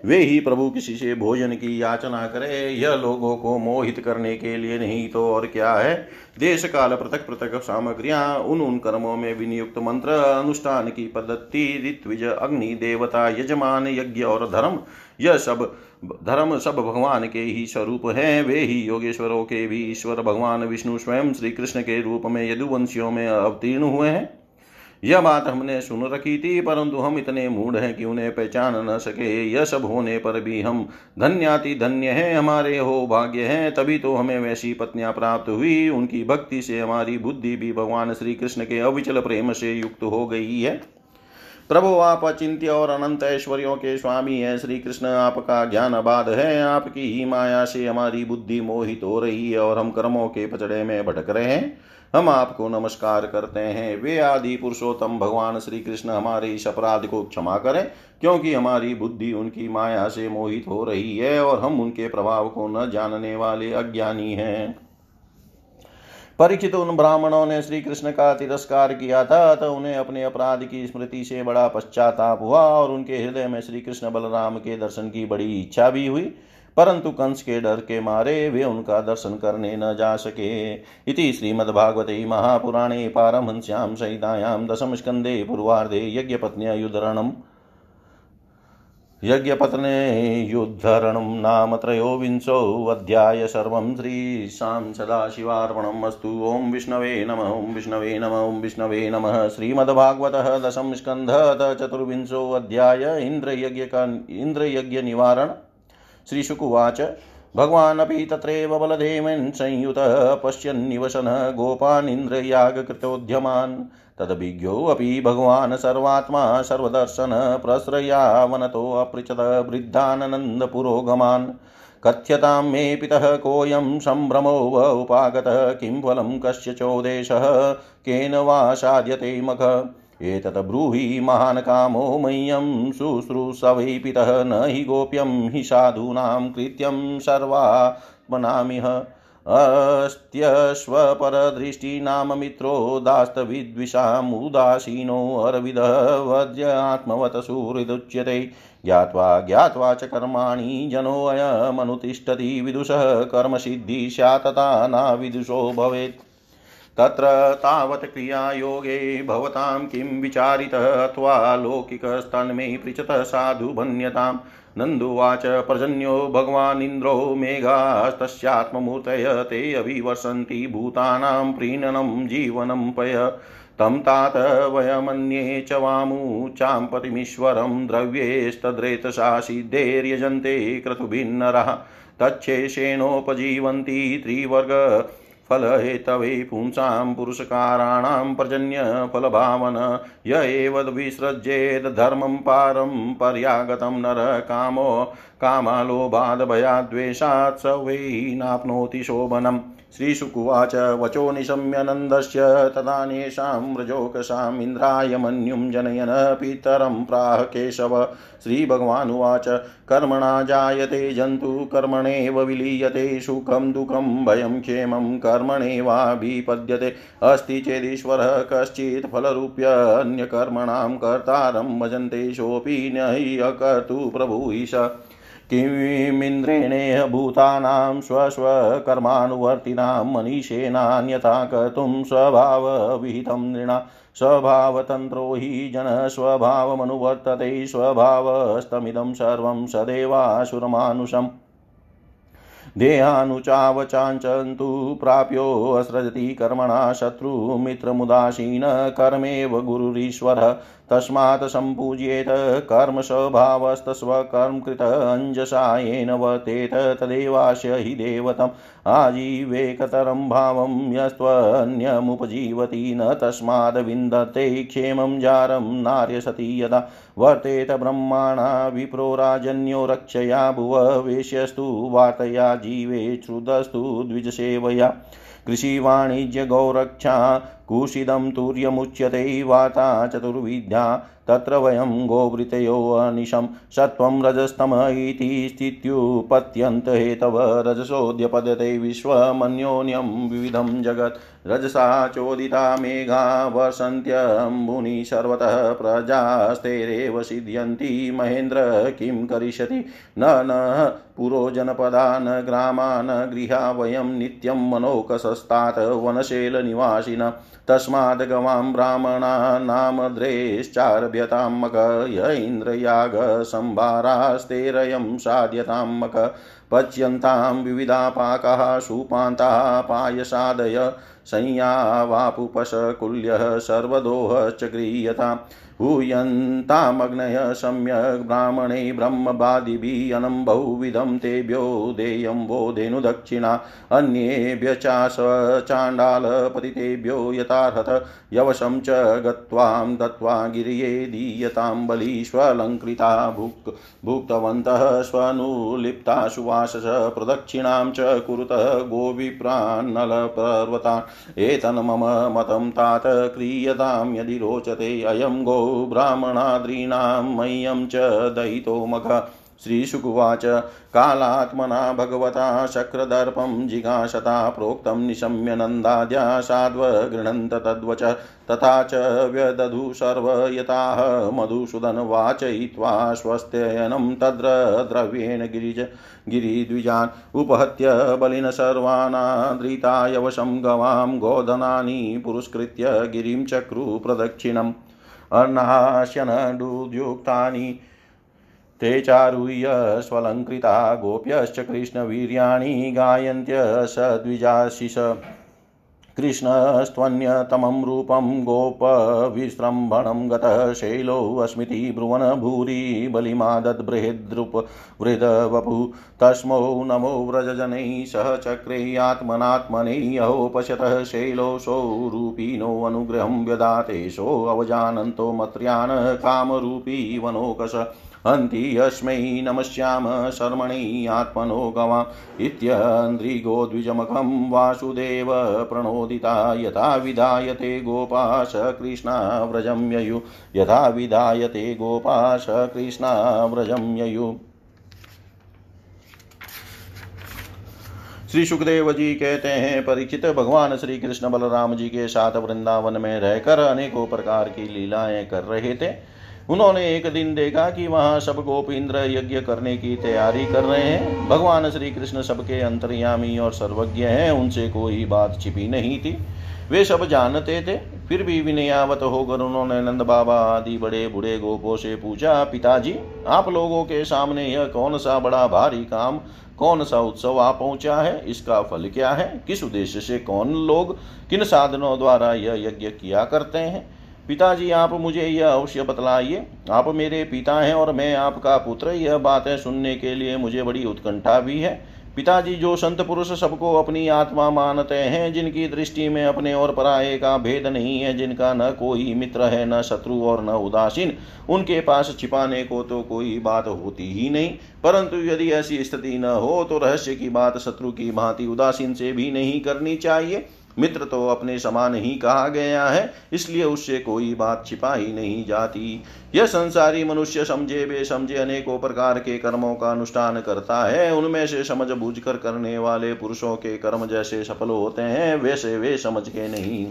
Speaker 1: वे ही प्रभु किसी से भोजन की याचना करे। यह लोगों को मोहित करने के लिए नहीं तो और क्या है? देश काल पृथक पृथक सामग्रियाँ, उन उन कर्मों में विनियुक्त मंत्र, अनुष्ठान की पद्धति, ऋत्विज, अग्नि, देवता, यजमान, यज्ञ और धर्म, यह सब, धर्म सब भगवान के ही स्वरूप हैं। वे ही योगेश्वरों के भी ईश्वर, भगवान विष्णु स्वयं श्री कृष्ण के रूप में यदुवंशियों में अवतीर्ण हुए हैं। यह बात हमने सुन रखी थी, परंतु हम इतने मूड हैं कि उन्हें पहचान न सके। यह सब होने पर भी हम धन्याति धन्य हैं, हमारे हो भाग्य हैं। तभी तो हमें वैसी पत्नियाँ प्राप्त हुई। उनकी भक्ति से हमारी बुद्धि भी भगवान श्री कृष्ण के अविचल प्रेम से युक्त हो गई है। प्रभु, आप अचिंत्य और अनंत ऐश्वर्यों के स्वामी हैं। श्री कृष्ण आपका ज्ञान अबाध है। आपकी ही माया से हमारी बुद्धि मोहित हो रही है और हम कर्मों के पचड़े में भटक रहे हैं। हम आपको नमस्कार करते हैं। वे आदि पुरुषोत्तम भगवान श्री कृष्ण हमारे इस अपराध को क्षमा करें, क्योंकि हमारी बुद्धि उनकी माया से मोहित हो रही है और हम उनके प्रभाव को न जानने वाले अज्ञानी हैं। परिचित उन ब्राह्मणों ने श्री कृष्ण का तिरस्कार किया था तो उन्हें अपने अपराध की स्मृति से बड़ा पश्चाताप हुआ और उनके हृदय में श्री कृष्ण बलराम के दर्शन की बड़ी इच्छा भी हुई। परंतु कंस के डर के मारे वे उनका दर्शन करने न जा सके। इति श्रीमद्भागवते महापुराणे पारमहंस्यां संहितायां दशमस्कन्धे पूर्वार्धे यज्ञपत्न्ययुद्धरणम्। यज्ञपत्ने युद्धरणं नाम त्रयोविंशोऽध्याय सर्वं श्रीशां सदाशिवार्पणम् अस्तु। ॐ विष्णवे नम, ॐ विष्णवे नम, ॐ विष्णवे नमः। श्रीमद्भागवतः दशम स्कन्धत चतुर्विंशोऽध्याय इन्द्रयज्ञ इन्द्रयज्ञनिवारण। श्रीशुकुवाच। भगवानपि तत्रैव बलदेवेन संयुतः पश्यन्निवसनः गोपानिन्द्रयागकृतोद्यमान्। तदभिज्ञोऽपि भगवान् सर्वात्मा सर्वदर्शन प्रश्रयावनतोऽपृच्छत वृद्धानन्दपुरोगमान् कथ्यतां मे पितः कोऽयं सम्भ्रमो व उपागतः किं फलं कस्य चोदेशः केन वा साध्यते मख एतत् ब्रूहि महान् कामो मह्यं शुश्रूषवै पितः न हि गोप्यं हि साधूनां कृत्यं सर्वात्मनामिह अस्त्यश्वपरदृष्टिनाम मित्रो दास्तविद्विषामुदासीनो अरविदः वज्रात्मवत सुहृदुच्यते। ज्ञात्वा ज्ञात्वा च कर्माणि जनोऽयमनुतिष्ठति विदुषः कर्मसिद्धि स्यात्तथा न विदुषो भवेत्। तत्र तावत् क्रियायोगे भवतां किं विचारितः अथवा लौकिकस्तन्मे पृच्छतः साधु भन्यताम् नन्दुवाच, पर्जन्यो भगवानिन्द्रो मेघास्तस्यात्ममूर्तय, ते अभिवर्षन्ति भूतानां प्रीणनं जीवनं पय। तं तात वयमन्ये च वामुचां पतिमीश्वरं द्रव्येस्तद्रेतसा सिद्धेर्यजन्ते क्रतुभिन्नरः। तच्छेषेणोपजीवन्ति त्रिवर्ग फलहेतवे पुंसां पुरुषकाराणां पर्जन्यफलभावन य एव विसृज्येद् धर्मं पारं पर्यागतं नर कामो, कामालोभादभयाद्वेषात् स वै नाप्नोति शोभनम्। श्रीशुकुवाच वचो निशम्यनन्दस्य तदान्येषां व्रजोकसामिन्द्राय मन्युं जनयन पितरं प्राह केशव। श्रीभगवानुवाच, कर्मणा जायते जन्तु, कर्मणेव विलीयते, सुखं दुःखं भयं क्षेमं कर्मणेवाभिपद्यते। अस्ति चेदीश्वरः कश्चित् फलरूप्यन्यकर्मणां कर्तारं भजन्ते, सोऽपि न हि अकर्तु प्रभु किमिन्द्रेणेह भूतानां स्वस्वकर्मानुवर्तिनां मनीषेणान्यथा कर्तुं स्वभावविहितं नृणा, स्वभावतन्त्रो हि जनः स्वभावमनुवर्तते स्वभावस्तमिदं सर्वं सदैवासुरमानुषम् देहानुचावचाञ्चन्तु प्राप्योऽसृजति कर्मणा शत्रुमित्रमुदासीन, कर्मेव गुरुरीश्वरः। तस्मात् सम्पूज्येत कर्मस्वभावस्तस्वकर्मकृत अञ्जसायेन वर्तेत तदेवास्य हि देवतम् आजीवेकतरं भावं यस्त्वन्यमुपजीवति न तस्माद् विन्दते क्षेमं जारं नार्यसति यदा वर्तेत ब्रह्माणा विप्रो राजन्यो रक्षया भुव वेश्यस्तु वार्तया जीवे श्रुतस्तु द्विजसेवया। कृषिवाणिज्यगौरक्षा कुशिदं तुर्यमुच्यते वाता चतुर्विद्या, तत्र वयं गोवृतयोऽनिशं सत्त्वं रजस्तम इति स्थित्युपत्यन्त हेतव रजसोऽद्यपद्यते विश्वमन्योन्यं विविधं जगत्। रजसा चोदिता मेघा वर्षन्त्यम्बुनि सर्वतः प्रजास्तेरेव सिद्ध्यन्ति। महेन्द्र किं करिष्यति? न न पुरो जनपदान् ग्रामान्, गृहा वयं नित्यं मनोकसस्तात् वनशेलनिवासिन। तस्माद् गवां ब्राह्मणा नामद्रेश्चारभ्यतां मक। य इन्द्रयागसंभारास्तेरयं साध्यतां मक। पच्यन्तां विविधा पाकाः सुपान्ताः पायसादय संयावापुपशकुल्यः सर्वदोहश्च गृह्यताम्। हूयन्तामग्नय सम्यक् ब्राह्मणे ब्रह्मवादिभिः अनं बहुविधं तेभ्यो देयं वो धेनुदक्षिणा अन्येभ्य चाण्डालपतितेभ्यो यथार्हत यवशं च गत्वां दत्त्वा गिर्ये दीयतां बलीष्वलङ्कृता भुक् भुक्तवन्तः स्वनुलिप्ता सुवासस प्रदक्षिणां च कुरुतः गोविप्रान्नलपर्वतान् एतन् मम मतं तात क्रियतां यदि रोचते अयं गो ब्राह्मणाद्रीणां मह्यं च दयितो मघ। श्रीशुकुवाच, कालात्मना भगवता शक्रदर्पं जिघांसता प्रोक्तं निशम्य नन्दाद्या साध्वगृह्णन्त तद्वच। तथा च व्यदधु सर्व यताः मधुसूदनवाचयित्वा स्वस्त्ययनं तद्र द्रव्येण गिरिज गिरिद्विजान्। उपहत्य बलिन सर्वानादृतायवशं गवां गोधनानि पुरस्कृत्य गिरिं चक्रु प्रदक्षिणम् अर्णास्यनडुद्युक्तानि ते चारुह्यस्वलङ्कृता गोप्यश्च कृष्णवीर्याणि गायन्त्य सद्विजाशिष कृष्णस्त्वन्यतमं रूपं गोपविस्रम्भणं गतः शैलोऽस्मिति ब्रुवन् भूरि बलिमादद्बृहद्रुप वृदवपु तस्मौ नमो व्रजजनैः सह चक्रे आत्मनात्मनैः पश्यतः शैलोऽसौ रूपिणोऽनुग्रहं व्यदातेशोऽवजानन्तो मत्र्यान् कामरूपी वनोकश। हन्ति यस्मै नमस्याम शर्मणै आत्मनो गवा इत्यन्द्रिगोद्विजमखं वासुदेव प्रणोदिता यथा विधायते गोपा स कृष्णा व्रजं ययु यथा विधायते गोपा स कृष्णा व्रजं ययु श्री सुखदेव जी कहते हैं परीक्षित भगवान श्री कृष्ण बलराम जी के साथ वृंदावन में रहकर अनेकों प्रकार की लीलाएँ कर रहे थे। उन्होंने एक दिन देखा कि वहाँ सब गोप इंद्र यज्ञ करने की तैयारी कर रहे हैं। भगवान श्री कृष्ण सबके अंतर्यामी और सर्वज्ञ हैं, उनसे कोई बात छिपी नहीं थी। वे सब जानते थे। फिर भी विनयावत होकर उन्होंने नंद बाबा आदि बड़े बूढ़े गोपों से पूछा, पिताजी, आप लोगों के सामने यह कौन सा बड़ा भारी काम, कौन सा उत्सव आ पहुँचा है? इसका फल क्या है? किस उद्देश्य से कौन लोग, किन साधनों द्वारा यह यज्ञ किया करते हैं? पिताजी, आप मुझे यह अवश्य बतलाइए। आप मेरे पिता हैं और मैं आपका पुत्र। यह बातें सुनने के लिए मुझे बड़ी उत्कंठा भी है। पिताजी, जो संत पुरुष सबको अपनी आत्मा मानते हैं, जिनकी दृष्टि में अपने और पराये का भेद नहीं है, जिनका न कोई मित्र है, न शत्रु और न उदासीन, उनके पास छिपाने को तो कोई बात होती ही नहीं। परंतु यदि ऐसी स्थिति न हो तो रहस्य की बात, शत्रु की भांति उदासीन से भी नहीं करनी चाहिए। मित्र तो अपने समान ही कहा गया है, इसलिए उससे कोई बात छिपाई नहीं जाती। यह संसारी मनुष्य समझे बे समझे अनेकों प्रकार के कर्मों का अनुष्ठान करता है। उनमें से समझ बूझ कर करने वाले पुरुषों के कर्म जैसे सफल होते हैं, वैसे वे समझ के नहीं।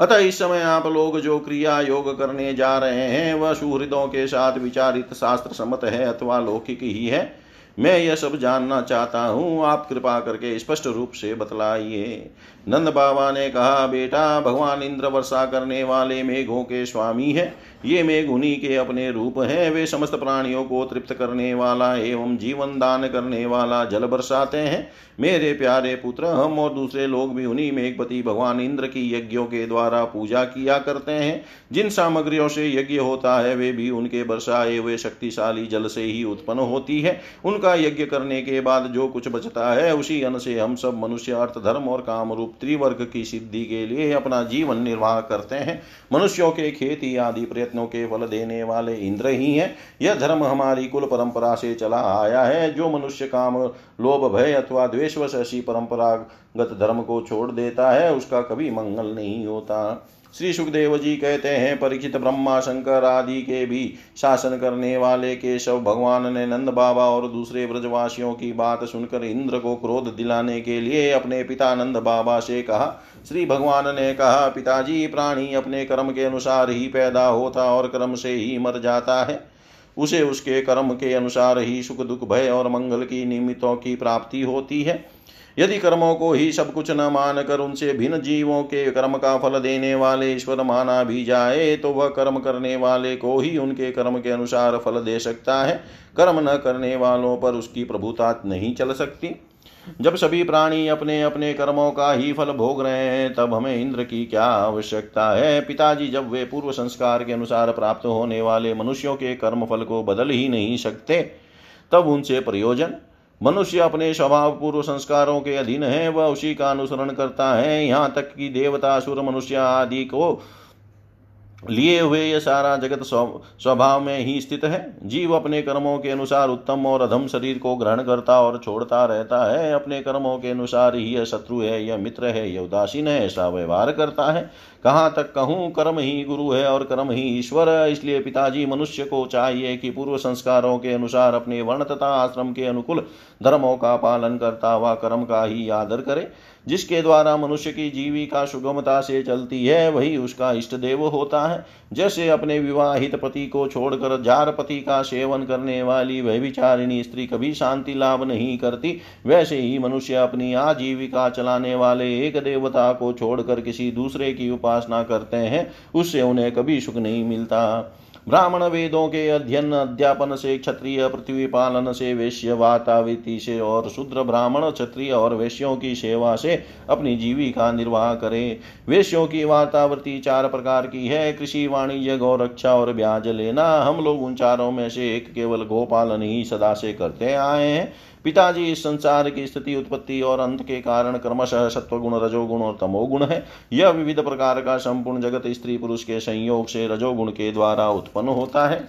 Speaker 1: अतः इस समय आप लोग जो क्रिया योग करने जा रहे हैं, वह सुहृदों के साथ विचारित शास्त्र सम्मत है अथवा लौकिक ही है। मैं यह सब जानना चाहता हूँ। आप कृपा करके स्पष्ट रूप से बतलाइए। नंद बाबा ने कहा, बेटा, भगवान इंद्र वर्षा करने वाले मेघों के स्वामी है। ये मेघ उन्हीं के अपने रूप हैं। वे समस्त प्राणियों को तृप्त करने वाला एवं जीवन दान करने वाला जल बरसाते हैं। मेरे प्यारे पुत्र, हम और दूसरे लोग भी उन्हीं मेघपति भगवान इंद्र की यज्ञों के द्वारा पूजा किया करते हैं। जिन सामग्रियों से यज्ञ होता है, वे भी उनके बरसाए हुए शक्तिशाली जल से ही उत्पन्न होती है। उनका यज्ञ करने के बाद जो कुछ बचता है, उसी अन्न से हम सब मनुष्य, अर्थ, धर्म और काम रूप त्रिवर्ग की सिद्धि के लिए अपना जीवन निर्वाह करते हैं। मनुष्यों के खेती आदि प्रयत्नों के फल देने वाले इंद्र ही हैं। यह धर्म हमारी कुल परंपरा से चला आया है। जो मनुष्य काम, लोभ, भय अथवा द्वेषवश ऐसी परंपरागत धर्म को छोड़ देता है, उसका कभी मंगल नहीं होता। श्री सुखदेव जी कहते हैं परीक्षित ब्रह्मा शंकर आदि के भी शासन करने वाले केशव भगवान ने नंद बाबा और दूसरे ब्रजवासियों की बात सुनकर इंद्र को क्रोध दिलाने के लिए अपने पिता नंद बाबा से कहा। श्री भगवान ने कहा, पिताजी, प्राणी अपने कर्म के अनुसार ही पैदा होता और कर्म से ही मर जाता है। उसे उसके कर्म के अनुसार ही सुख दुख, भय और मंगल की निमित्तों की प्राप्ति होती है। यदि कर्मों को ही सब कुछ न मान कर उनसे भिन्न जीवों के कर्म का फल देने वाले ईश्वर माना भी जाए तो वह कर्म करने वाले को ही उनके कर्म के अनुसार फल दे सकता है। कर्म न करने वालों पर उसकी प्रभुता नहीं चल सकती। जब सभी प्राणी अपने अपने कर्मों का ही फल भोग रहे हैं, तब हमें इंद्र की क्या आवश्यकता है? पिताजी, जब वे पूर्व संस्कार के अनुसार प्राप्त होने वाले मनुष्यों के कर्म फल को बदल ही नहीं सकते, तब उनसे प्रयोजन मनुष्य अपने स्वभाव पूर्व संस्कारों के अधीन है, वह उसी का अनुसरण करता है। यहाँ तक कि देवता सुर मनुष्य आदि को लिए हुए यह सारा जगत स्वभाव में ही स्थित है। जीव अपने कर्मों के अनुसार उत्तम और अधम शरीर को ग्रहण करता और छोड़ता रहता है। अपने कर्मों के अनुसार ही यह शत्रु है, यह मित्र है, यह उदासीन है, ऐसा व्यवहार करता है। कहाँ तक कहूँ, कर्म ही गुरु है और कर्म ही ईश्वर है। इसलिए पिताजी मनुष्य को चाहिए कि पूर्व संस्कारों के अनुसार अपने वर्ण तथा आश्रम के अनुकूल धर्मों का पालन करता हुआ कर्म का ही आदर करे, जिसके द्वारा मनुष्य की जीविका सुगमता से चलती है, वही उसका इष्ट देव होता है। जैसे अपने विवाहित पति को छोड़कर जार पति का सेवन करने वाली वह विचारिणी स्त्री कभी शांति लाभ नहीं करती, वैसे ही मनुष्य अपनी आजीविका चलाने वाले एक देवता को छोड़कर किसी दूसरे की उपासना करते हैं, उससे उन्हें कभी सुख नहीं मिलता। ब्राह्मण वेदों के अध्ययन, अध्यापन से, क्षत्रिय पृथ्वी पालन से, वैश्य वातावृत्ति से और शूद्र ब्राह्मण, क्षत्रिय और वैश्यों की सेवा से अपनी जीविका निर्वाह करें। वैश्यों की वातावृत्ति चार प्रकार की है, कृषि, वाणिज्य गौरक्षा और ब्याज लेना। हम लोग उन चारों में से एक केवल गोपालन ही सदा से करते आए हैं। पिताजी इस संसार की स्थिति, उत्पत्ति और अंत के कारण क्रमशः सत्वगुण, रजोगुण और तमोगुण है। यह विविध प्रकार का संपूर्ण जगत स्त्री पुरुष के संयोग से रजोगुण के द्वारा उत्पन्न होता है।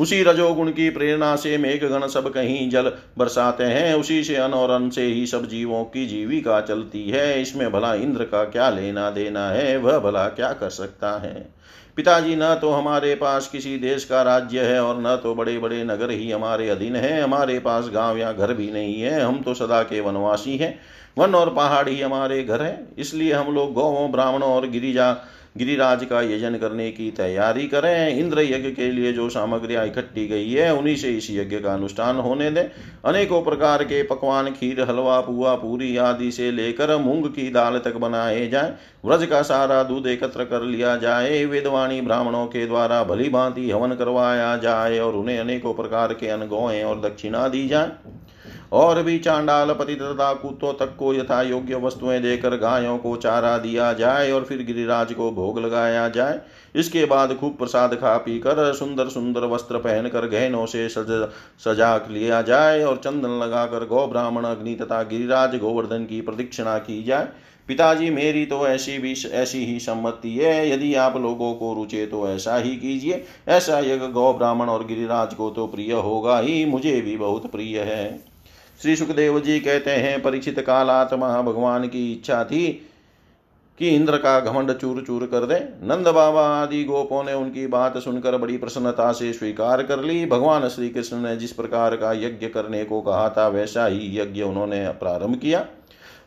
Speaker 1: उसी रजोगुण की प्रेरणा से मेघ गण सब कहीं जल बरसाते हैं। उसी से अन और अन से ही सब जीवों की जीविका चलती है। इसमें भला इंद्र का क्या लेना देना है? वह भला क्या कर सकता है? पिताजी, न तो हमारे पास किसी देश का राज्य है और न तो बड़े बड़े नगर ही हमारे अधीन है। हमारे पास गाँव या घर भी नहीं है। हम तो सदा के वनवासी हैं। वन और पहाड़ ही हमारे घर है। इसलिए हम लोग गौवों, ब्राह्मणों और गिरिजा गिरिराज का यजन करने की तैयारी करें। इंद्र यज्ञ के लिए जो सामग्रियाँ इकट्ठी गई है, उन्हीं से इस यज्ञ का अनुष्ठान होने दें। अनेकों प्रकार के पकवान, खीर, हलवा, पुआ, पूरी आदि से लेकर मूंग की दाल तक बनाए जाए। व्रज का सारा दूध एकत्र कर लिया जाए। वेदवाणी ब्राह्मणों के द्वारा भली भांति हवन करवाया जाए और उन्हें अनेकों प्रकार के अनगोएँ और दक्षिणा दी जाए। और भी चांडाल पति तथा कुत्तों तक को यथा योग्य वस्तुएँ देकर गायों को चारा दिया जाए और फिर गिरिराज को भोग लगाया जाए। इसके बाद खूब प्रसाद खा पी कर सुंदर सुंदर वस्त्र पहनकर गहनों से सज सजा लिया जाए और चंदन लगाकर गौ ब्राह्मण अग्नि तथा गिरिराज गोवर्धन की प्रदक्षिणा की जाए। पिताजी, मेरी तो ऐसी भी ऐसी ही सम्मति है। यदि आप लोगों को रुचे तो ऐसा ही कीजिए। ऐसा यज्ञ गौ ब्राह्मण और गिरिराज को तो प्रिय होगा ही। मुझे भी बहुत प्रिय है। श्री सुखदेव जी कहते हैं, परीक्षित काल आत्मा, भगवान की इच्छा थी कि इंद्र का घमंड चूर चूर कर दे। नंद बाबा आदि गोपों ने उनकी बात सुनकर बड़ी प्रसन्नता से स्वीकार कर ली। भगवान श्री कृष्ण ने जिस प्रकार का यज्ञ करने को कहा था, वैसा ही यज्ञ उन्होंने प्रारंभ किया।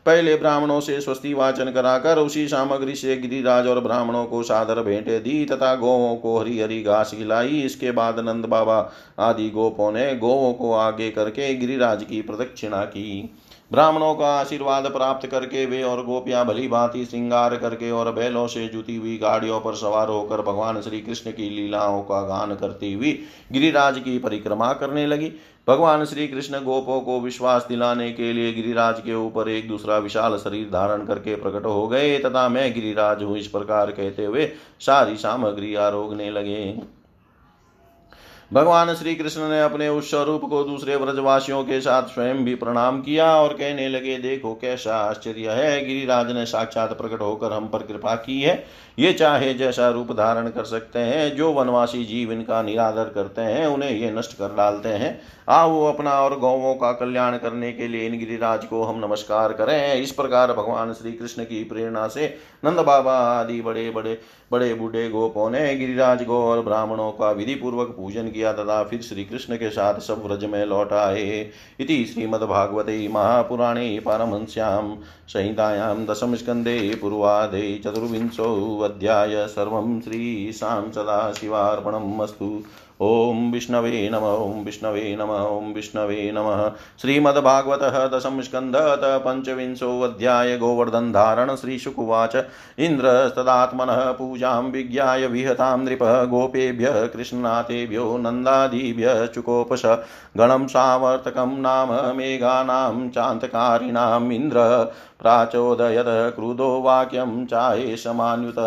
Speaker 1: पहले ब्राह्मणों से स्वस्ति वाचन कराकर उसी सामग्री से गिरिराज और ब्राह्मणों को सादर भेंटे दी तथा गोवों को हरी हरी घास खिलाई। इसके बाद नंद बाबा आदि गोपों ने गोवों को आगे करके गिरिराज की प्रदक्षिणा की। ब्राह्मणों का आशीर्वाद प्राप्त करके वे और गोपियाँ भली भांति श्रृंगार करके और बैलों से जुती हुई गाड़ियों पर सवार होकर भगवान श्री कृष्ण की लीलाओं का गान करती हुई गिरिराज की परिक्रमा करने लगी। भगवान श्री कृष्ण गोपों को विश्वास दिलाने के लिए गिरिराज के ऊपर एक दूसरा विशाल शरीर धारण करके प्रकट हो गए, तथा मैं गिरिराज हूँ, इस प्रकार कहते हुए सारी सामग्री आरोगने लगे। भगवान श्री कृष्ण ने अपने उस स्वरूप को दूसरे व्रजवासियों के साथ स्वयं भी प्रणाम किया और कहने लगे, देखो, कैसा आश्चर्य है। गिरिराज ने साक्षात प्रकट होकर हम पर कृपा की है। ये चाहे जैसा रूप धारण कर सकते हैं, जो वनवासी जीव इनका निरादर करते हैं, उन्हें ये नष्ट कर डालते हैं। आओ, अपना और गौवों का कल्याण करने के लिए इन गिरिराज को हम नमस्कार करें। इस प्रकार भगवान श्री कृष्ण की प्रेरणा से नंद बाबा आदि बड़े बड़े बड़े बूढ़े गोपों ने गिरिराज गो और ब्राह्मणों का विधि पूर्वक पूजन किया तथा फिर श्री कृष्ण के साथ सब व्रज में लौट आए। इति श्रीमद्भागवते महापुराणे पारमहंस्यां संहितायां चतुर्विशो अध्याय सर्व श्री श्रीशां सदाशिवार्पणम् अस्तु। ॐ विष्णवे नम ॐ विष्णवे नम ॐ विष्णवे नमः। श्रीमद्भागवतः दशम स्कन्धत पञ्चविंशोऽध्याय गोवर्धनधारण श्रीशुकुवाच। इन्द्रस्तदात्मनः पूजां विज्ञाय विहतां नृपः, गोपेभ्यः कृष्णनाथेभ्यो नन्दादिभ्यः चुकोपश गणं सावर्तकं नाम मेघानां चान्तकारिणाम् इन्द्र। प्राचोदयत क्रुधो वाक्यं चाये समान्युत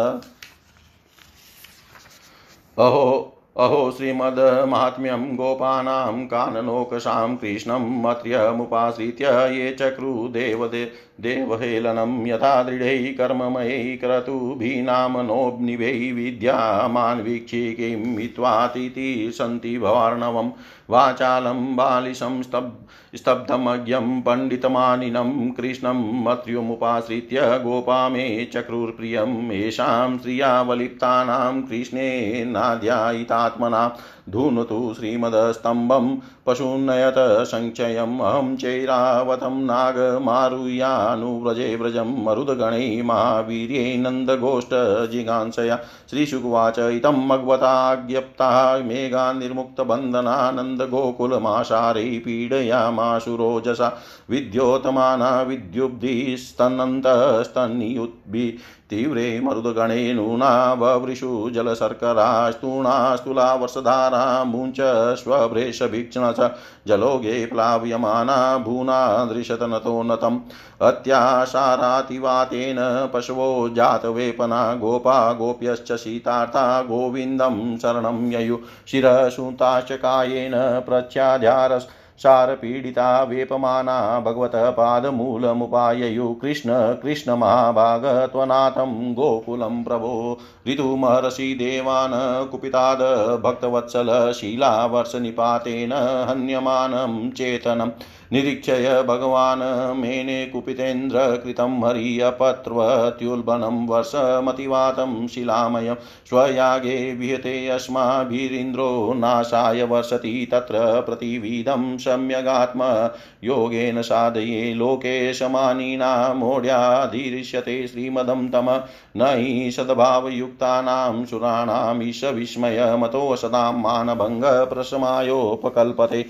Speaker 1: अहो अहो श्रीमद्माहात्म्यं गोपानां काननोकषां कृष्णं मत्र्यमुपाश्रित्य ये चक्रुदेवदे देवहेलनं यथा दृढैः कर्ममयै क्रतुभिनामनोऽग्निभै विद्यामान्वीक्षि किं हित्वातिथि सन्ति भवार्णवं वाचालं बालिशं स्तब् स्तब्धमज्ञं पण्डितमानिनं कृष्णं मत्र्युमुपाश्रित्य गोपा मे चक्रुर्प्रियम् येषां श्रियावलिप्तानां कृष्णेनाध्यायितात्मना धुनतु श्रीमदस्तम्भं पशून्नयत सङ्क्षयम् अहं चैरावतं नागमारुह्यानुव्रजे व्रजं मरुदगणै महावीर्ये नन्दगोष्ठजिगांसया श्रीशुकुवाच इतं मग्वताज्ञप्ता मेघा निर्मुक्तबन्धनानन्दगोकुलमाशारै पीडयामाशुरोजसा विद्योतमाना विद्युब्धिस्तनन्तस्तन्नियुद्भि तीव्रे मरुदगणे नूना ववृषु जलशर्करा स्तूणा स्थूला वर्षधारा मुञ्च स्वभ्रेशभीक्षण च जलोगे प्लाव्यमाना भूना दृशतनतोन्नतम् अत्याशारातिवातेन पशवो जातवेपना गोपा गोप्यश्च सीतार्था गोविन्दं शरणं ययु। शिरसुताश्च कायेन प्रच्छाद्यारस् सारपीडिता वेपमाना भगवतः पादमूलमुपाययु कृष्ण कृष्ण महाभाग त्वनाथं गोकुलं प्रभो ऋतुमहर्षि देवान् कुपिताद् भक्तवत्सल शीलावर्षनिपातेन हन्यमानं चेतनम्। निरीक्षय भगवान् मेने कुपितेन्द्रकृतं हरियपत्वत्युल्बनं वर्षमतिवातं शिलामयं स्वयागे विहते अस्माभिरिन्द्रो नाशाय वर्षति तत्र प्रतिविधं सम्यगात्मयोगेन साधये लोके समानीनामोढ्याधीरिष्यते श्रीमदं तम न हि सद्भावयुक्तानां सुराणामीश विस्मयमतो सदां मानभङ्गप्रशमायोपकल्पते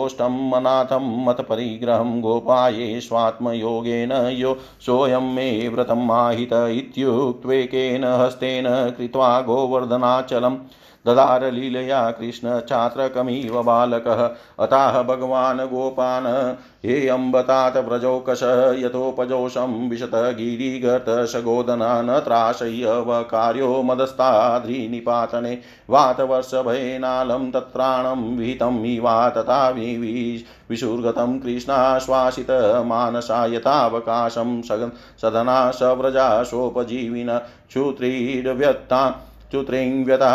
Speaker 1: तस्मान्मच्छरणं गोष्ठं मनाथं मतपरिग्रहं गोपाये स्वात्मयोगेन यो सोऽयं मे व्रतं माहित इत्युक्त्वेकेन हस्तेन कृत्वा गोवर्धनाचलम् ददार लीलया कृष्णछात्रकमिव बालकः। अताः भगवान् गोपान्, हे अम्बतात व्रजौकश, यथोपजोषं विशत गिरिगतसगोदना न त्राशय्यवकार्यो मदस्ताद्रिनिपातने वातवर्षभयेनालं तत्राणं विहितं वा तथा विशुर्गतं कृष्णाश्वासितमानसा यथावकाशं सदना सव्रजाशोपजीविन क्षुत्रीडव्यत्ता च्युत्रिङ्व्यतः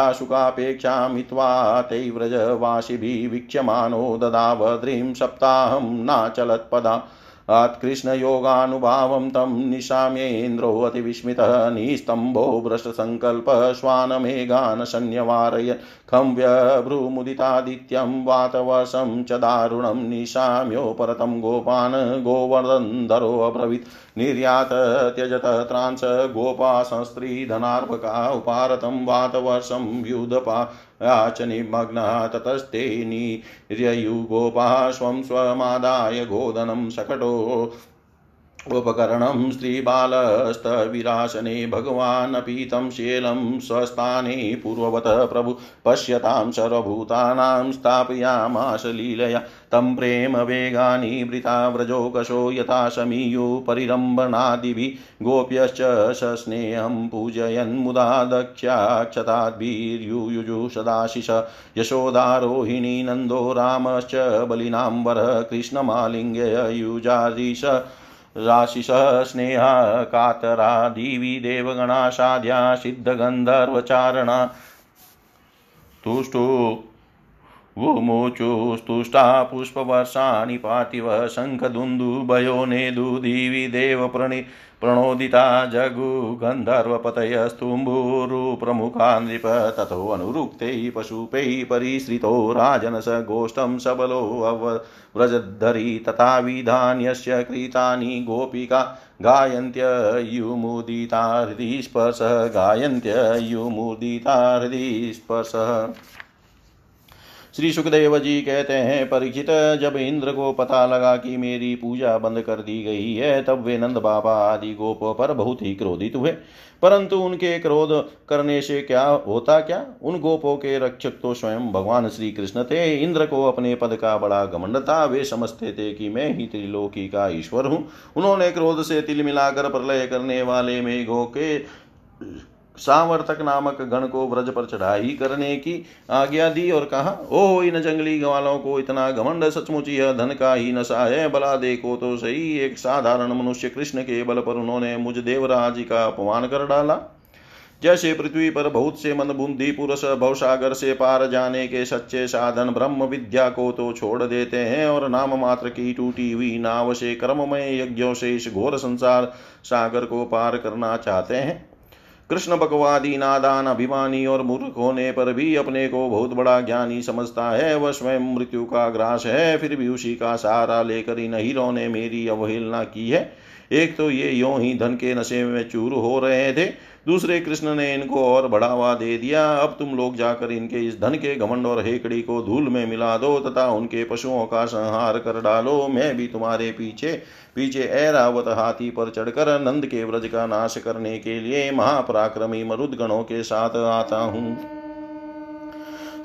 Speaker 1: ते व्रजवासिभिः वीक्ष्यमाणो ददावद्रीं सप्ताहं नाचलत्पदा कृष्णयोगानुभावं तं निशाम्येन्द्रोऽतिविस्मितः निस्तम्भो भ्रष्टसङ्कल्प श्वानमेघान् सन्न्यवारय खं व्यभ्रूमुदितादित्यं वातवर्षं च दारुणं निशाम्योपरतं गोपान् गोवर्धनधरोऽब्रवीत् निर्यात त्यजत त्रांस गोपासंस्त्रीधनार्भका उपारतं वातवर्षं व्युदपा च निमग्नः ततस्ते निर्ययुगोपः स्वं स्वमादाय गोदनं शकटो उपकरणं स्त्रीबालस्तविरासने भगवानपि तं शेलं स्वस्थाने पूर्ववतः प्रभु पश्यतां सर्वभूतानां स्थापयामाश लीलया। तं प्रेम वेगानिवृता व्रजोकशो यथा शमीयुपरिरम्भणादिभिः गोप्यश्च सस्नेहं पूजयन्मुदा दक्षाक्षताद्भिर्युयुजुषदाशिष यशोदारोहिणी नन्दो रामश्च बलिनाम्बरः कृष्णमालिङ्गयुजारीश राशिषः स्नेहा कातरा दिवि देवगणा साध्या सिद्धगन्धर्वचारणा तुष्टु वुमुचुस्तुष्टा पुष्पवर्षाणि पार्थिव शङ्खदुन्दुभयो नेदुदिवि देवप्रणि प्रणोदिता जगुगन्धर्वपतयस्तुम्बुरुप्रमुखा नृप ततोऽनुरुक्तैः पशुपैः परिश्रितो राजनस गोष्ठं सबलोऽव्रजद्धरी तथा विधान्यस्य कृतानि गोपिका गायन्त्ययुमुदिता हृदि स्पर्शः गायन्त्ययुमुदिता हृदि स्पर्शः। श्री सुखदेव जी कहते हैं परीक्षित जब इंद्र को पता लगा कि मेरी पूजा बंद कर दी गई है, तब वे नंद बाबा आदि गोपों पर बहुत ही क्रोधित हुए। परंतु उनके क्रोध करने से क्या होता क्या? उन गोपों के रक्षक तो स्वयं भगवान श्री कृष्ण थे। इंद्र को अपने पद का बड़ा घमंड था। वे समझते थे कि मैं ही त्रिलोकी का ईश्वर हूँ। उन्होंने क्रोध से तिल मिलाकर प्रलय करने वाले मेघों के सावर्तक नामक गण को व्रज पर चढ़ाई करने की आज्ञा दी और कहा ओ इन जंगली ग्वालों को इतना घमंड सचमुच यह धन का ही नशा है भला देखो तो सही, एक साधारण मनुष्य कृष्ण के बल पर उन्होंने मुझ देवराज का अपमान कर डाला। जैसे पृथ्वी पर बहुत से मन बुद्धि पुरुष भवसागर से पार जाने के सच्चे साधन ब्रह्म विद्या को तो छोड़ देते हैं और नाम मात्र की टूटी हुई नाव से कर्ममय यज्ञों से इस घोर संसार सागर को पार करना चाहते हैं। कृष्ण भगवादी नादान अभिमानी और मूर्ख होने पर भी अपने को बहुत बड़ा ज्ञानी समझता है। वह स्वयं मृत्यु का ग्रास है, फिर भी उसी का सहारा लेकर इन हीरों ने मेरी अवहेलना की है। एक तो ये यों ही धन के नशे में चूर हो रहे थे। दूसरे कृष्ण ने इनको और बढ़ावा दे दिया। अब तुम लोग जाकर इनके इस धन के घमंड और हेकड़ी को धूल में मिला दो तथा उनके पशुओं का संहार कर डालो। मैं भी तुम्हारे पीछे पीछे ऐरावत हाथी पर चढ़कर नंद के व्रज का नाश करने के लिए महापराक्रमी मरुदगणों के साथ आता हूँ।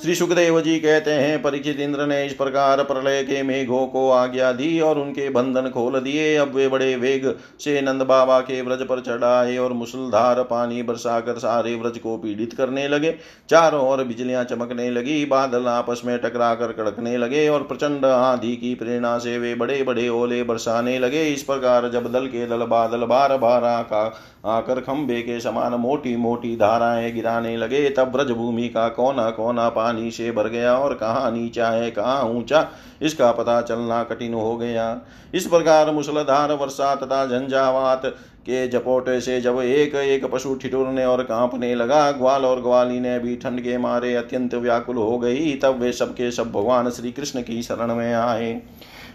Speaker 1: श्री सुखदेव जी कहते हैं, परीक्षित इंद्र ने इस प्रकार प्रलय के मेघों को आज्ञा दी और उनके बंधन खोल दिए। अब वे बड़े वेग से नंद बाबा के व्रज पर चढ़ाए और मुसलधार पानी बरसाकर सारे व्रज को पीड़ित करने लगे। चारों ओर बिजलियाँ चमकने लगी, बादल आपस में टकरा कर कड़कने लगे और प्रचंड आंधी की प्रेरणा से वे बड़े बड़े ओले बरसाने लगे। इस प्रकार जब दल के दल बादल बार बार आका आकर खंबे के समान मोटी मोटी धाराएँ गिराने लगे। तब ब्रज भूमि का कोना कोना पानी से भर गया और कहाँ नीचा है, कहाँ ऊँचा, इसका पता चलना कठिन हो गया। इस प्रकार मुसलधार वर्षा तथा झंझावात के जपोटे से जब एक एक पशु ठिठुरने और कांपने लगा, ग्वाल और ग्वाली ने भी ठंड के मारे अत्यंत व्याकुल हो गई। तब वे सबके सब भगवान श्री कृष्ण की शरण में आए।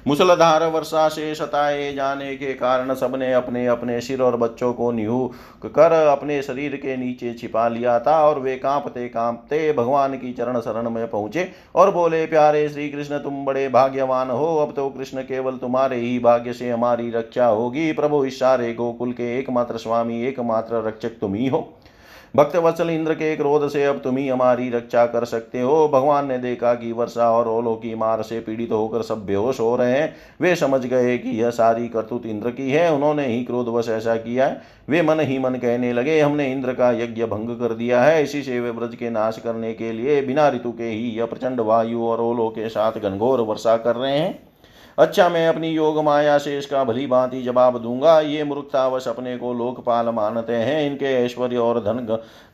Speaker 1: मुसलधार वर्षा से सताए जाने के कारण सबने अपने अपने सिर और बच्चों को निहू कर अपने शरीर के नीचे छिपा लिया था और वे कांपते कांपते भगवान की चरण शरण में पहुँचे और बोले, प्यारे श्री कृष्ण तुम बड़े भाग्यवान हो। अब तो कृष्ण केवल तुम्हारे ही भाग्य से हमारी रक्षा होगी। प्रभु इस सारे गोकुल के एकमात्र स्वामी, एकमात्र रक्षक तुम ही हो। भक्त वत्सल इंद्र के क्रोध से अब तुम ही हमारी रक्षा कर सकते हो। भगवान ने देखा कि वर्षा और ओलों की मार से पीड़ित होकर सब बेहोश हो रहे हैं। वे समझ गए कि यह सारी करतूत इंद्र की है। उन्होंने ही क्रोधवश ऐसा किया है। वे मन ही मन कहने लगे, हमने इंद्र का यज्ञ भंग कर दिया है। इसी से वे ब्रज के नाश करने के लिए बिना ऋतु के ही यह प्रचंड वायु और ओलों के साथ घनघोर वर्षा कर रहे हैं। अच्छा मैं अपनी योग माया से इसका भली भांति जवाब दूँगा। ये मूर्खतावश अपने को लोकपाल मानते हैं। इनके ऐश्वर्य और धन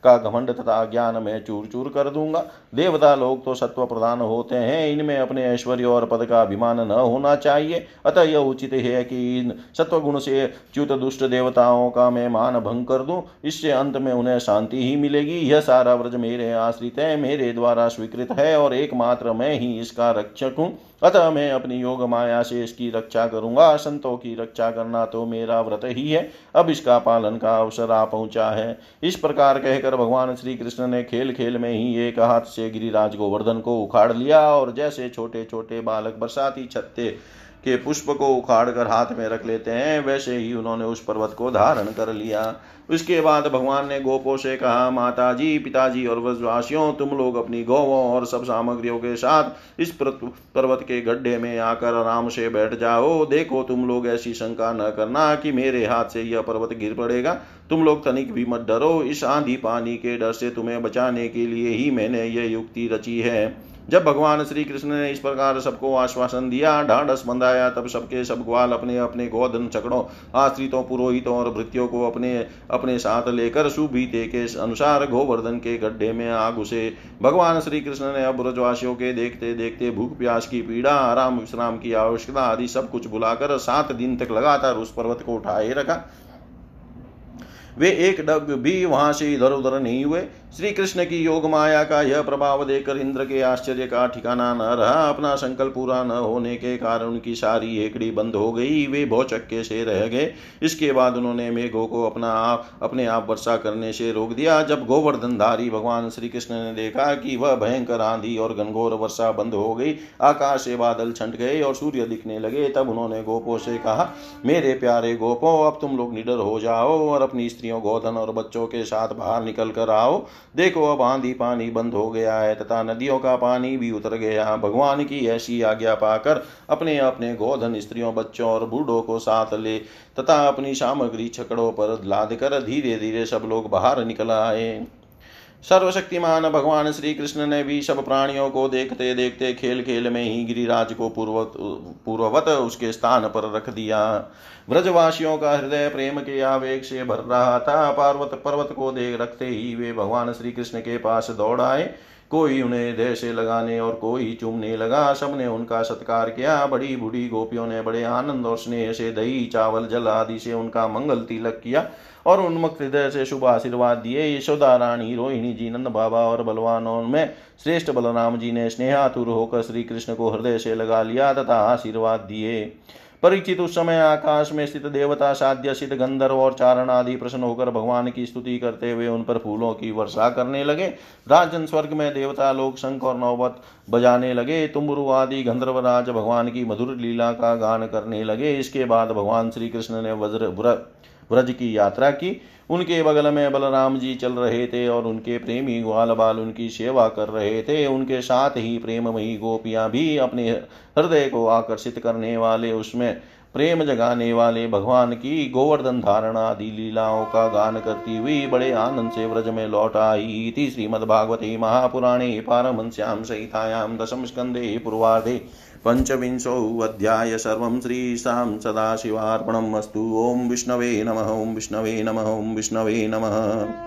Speaker 1: का घमंड तथा ज्ञान में चूर चूर कर दूँगा। देवता लोग तो सत्व प्रधान होते हैं। इनमें अपने ऐश्वर्य और पद का अभिमान न होना चाहिए। अतः यह उचित है कि इन सत्व गुण से च्युत दुष्ट देवताओं का मैं मान भंग कर दूँ। इससे अंत में उन्हें शांति ही मिलेगी। यह सारा व्रज मेरे आश्रित है। मेरे द्वारा स्वीकृत है और एकमात्र मैं ही इसका रक्षक हूँ। अतः मैं अपनी योग माया से इसकी रक्षा करूँगा, संतों की रक्षा करना तो मेरा व्रत ही है। अब इसका पालन का अवसर आ पहुँचा है। इस प्रकार कहकर भगवान श्री कृष्ण ने खेल खेल में ही एक हाथ से गिरिराज गोवर्धन को उखाड़ लिया और जैसे छोटे छोटे बालक बरसाती छत्ते के पुष्प को उखाड़ कर हाथ में रख लेते हैं। वैसे ही उन्होंने उस पर्वत को धारण कर लिया। उसके बाद भगवान ने गोपो से कहा माता जी पिताजी और व्रजवासियों तुम लोग अपनी गौवों और सब सामग्रियों के साथ इस पर्वत के गड्ढे में आकर आराम से बैठ जाओ। देखो, तुम लोग ऐसी शंका न करना कि मेरे हाथ से यह पर्वत गिर पड़ेगा। तुम लोग तनिक भी मत डरो। इस आंधी पानी के डर से तुम्हें बचाने के लिए ही मैंने यह युक्ति रची है। जब भगवान श्री कृष्ण ने इस प्रकार सबको आश्वासन दिया, ढांढस बंधाया, तब सबके सब ग्वाल अपने अपने गोधन चकड़ों आश्रितों, पुरोहितों और भृत्यों को अपने अपने साथ लेकर सुबीते के अनुसार गोवर्धन के गड्ढे में आ घुसे भगवान श्री कृष्ण ने अब ब्रजवासियों के देखते देखते भूख प्यास की पीड़ा, आराम विश्राम की आवश्यकता आदि सब कुछ बुलाकर सात दिन तक लगातार उस पर्वत को उठाए रखा। वे एक डग भी वहाँ से इधर उधर नहीं हुए। श्री कृष्ण की योग माया का यह प्रभाव देकर इंद्र के आश्चर्य का ठिकाना न रहा। अपना संकल्प पूरा न होने के कारण उनकी सारी एकड़ी बंद हो गई। वे भौचक्के से रह गए। इसके बाद उन्होंने मेघों को अपना आप, अपने आप वर्षा करने से रोक दिया। जब गोवर्धनधारी भगवान श्री कृष्ण ने देखा कि वह भयंकर आंधी और घनघोर वर्षा बंद हो गई, आकाश से बादल छंट गए और सूर्य दिखने लगे, तब उन्होंने गोपो से कहा, मेरे प्यारे गोपो, अब तुम लोग निडर हो जाओ और अपनी स्त्री स्त्रियों गोधन और बच्चों के साथ बाहर निकल कर आओ। देखो, अब आंधी पानी बंद हो गया है तथा नदियों का पानी भी उतर गया। भगवान की ऐसी आज्ञा पाकर अपने अपने गोधन स्त्रियों, बच्चों और बूढ़ों को साथ ले तथा अपनी सामग्री छकड़ों पर लाद कर धीरे धीरे सब लोग बाहर निकल आए। सर्वशक्तिमान भगवान श्री कृष्ण ने भी सब प्राणियों को देखते देखते खेल खेल में ही गिरिराज को पूर्वत, पूर्ववत उसके स्थान पर रख दिया। व्रजवासियों का हृदय प्रेम के आवेग से भर रहा था। पार्वत पर्वत को देख रखते ही वे भगवान श्री कृष्ण के पास दौड़ आए। कोई उन्हें देह से लगाने और कोई चूमने लगा। सबने उनका सत्कार किया। बड़ी बूढ़ी गोपियों ने बड़े आनंद और स्नेह से दही, चावल, जल आदि से उनका मंगल तिलक किया। और उन्मुक्त हृदय से शुभ आशीर्वाद दिए। यशोदा रानी, रोहिणी जी, नंद बाबा और बलवानों में, श्रेष्ठ बलराम जी ने स्नेहातुर होकर श्री कृष्ण को हृदय से लगा लिया तथा आशीर्वाद दिए। परिचित उस समय आकाश में स्थित देवता, साध्य, सिद्ध, गंधर्व और चारण आदि प्रश्न होकर भगवान की स्तुति करते हुए उन पर फूलों की वर्षा करने लगे। राजन स्वर्ग में देवता लोग शंख और नौबत बजाने लगे। तुम्बरु आदि गंधर्व राज भगवान की मधुर लीला का गान करने लगे। इसके बाद भगवान श्री कृष्ण ने वज्र व्रज की यात्रा की। उनके बगल में बलराम जी चल रहे थे और उनके प्रेमी ग्वाल बाल उनकी सेवा कर रहे थे। उनके साथ ही प्रेममयी गोपियाँ भी अपने हृदय को आकर्षित करने वाले, उसमें प्रेम जगाने वाले भगवान की गोवर्धन धारणा, आदि लीलाओं का गान करती हुई बड़े आनंद से व्रज में लौट आई थी। श्रीमद्भागवते महापुराणे पारमश्याम सहितायाम दशम स्कंदे पूर्वाधे पञ्चविंशोऽध्याय सर्वं श्रीशां सदाशिवार्पणम् अस्तु। ॐ विष्णवे नमः ॐ विष्णवे नमः ॐ विष्णवे नमः।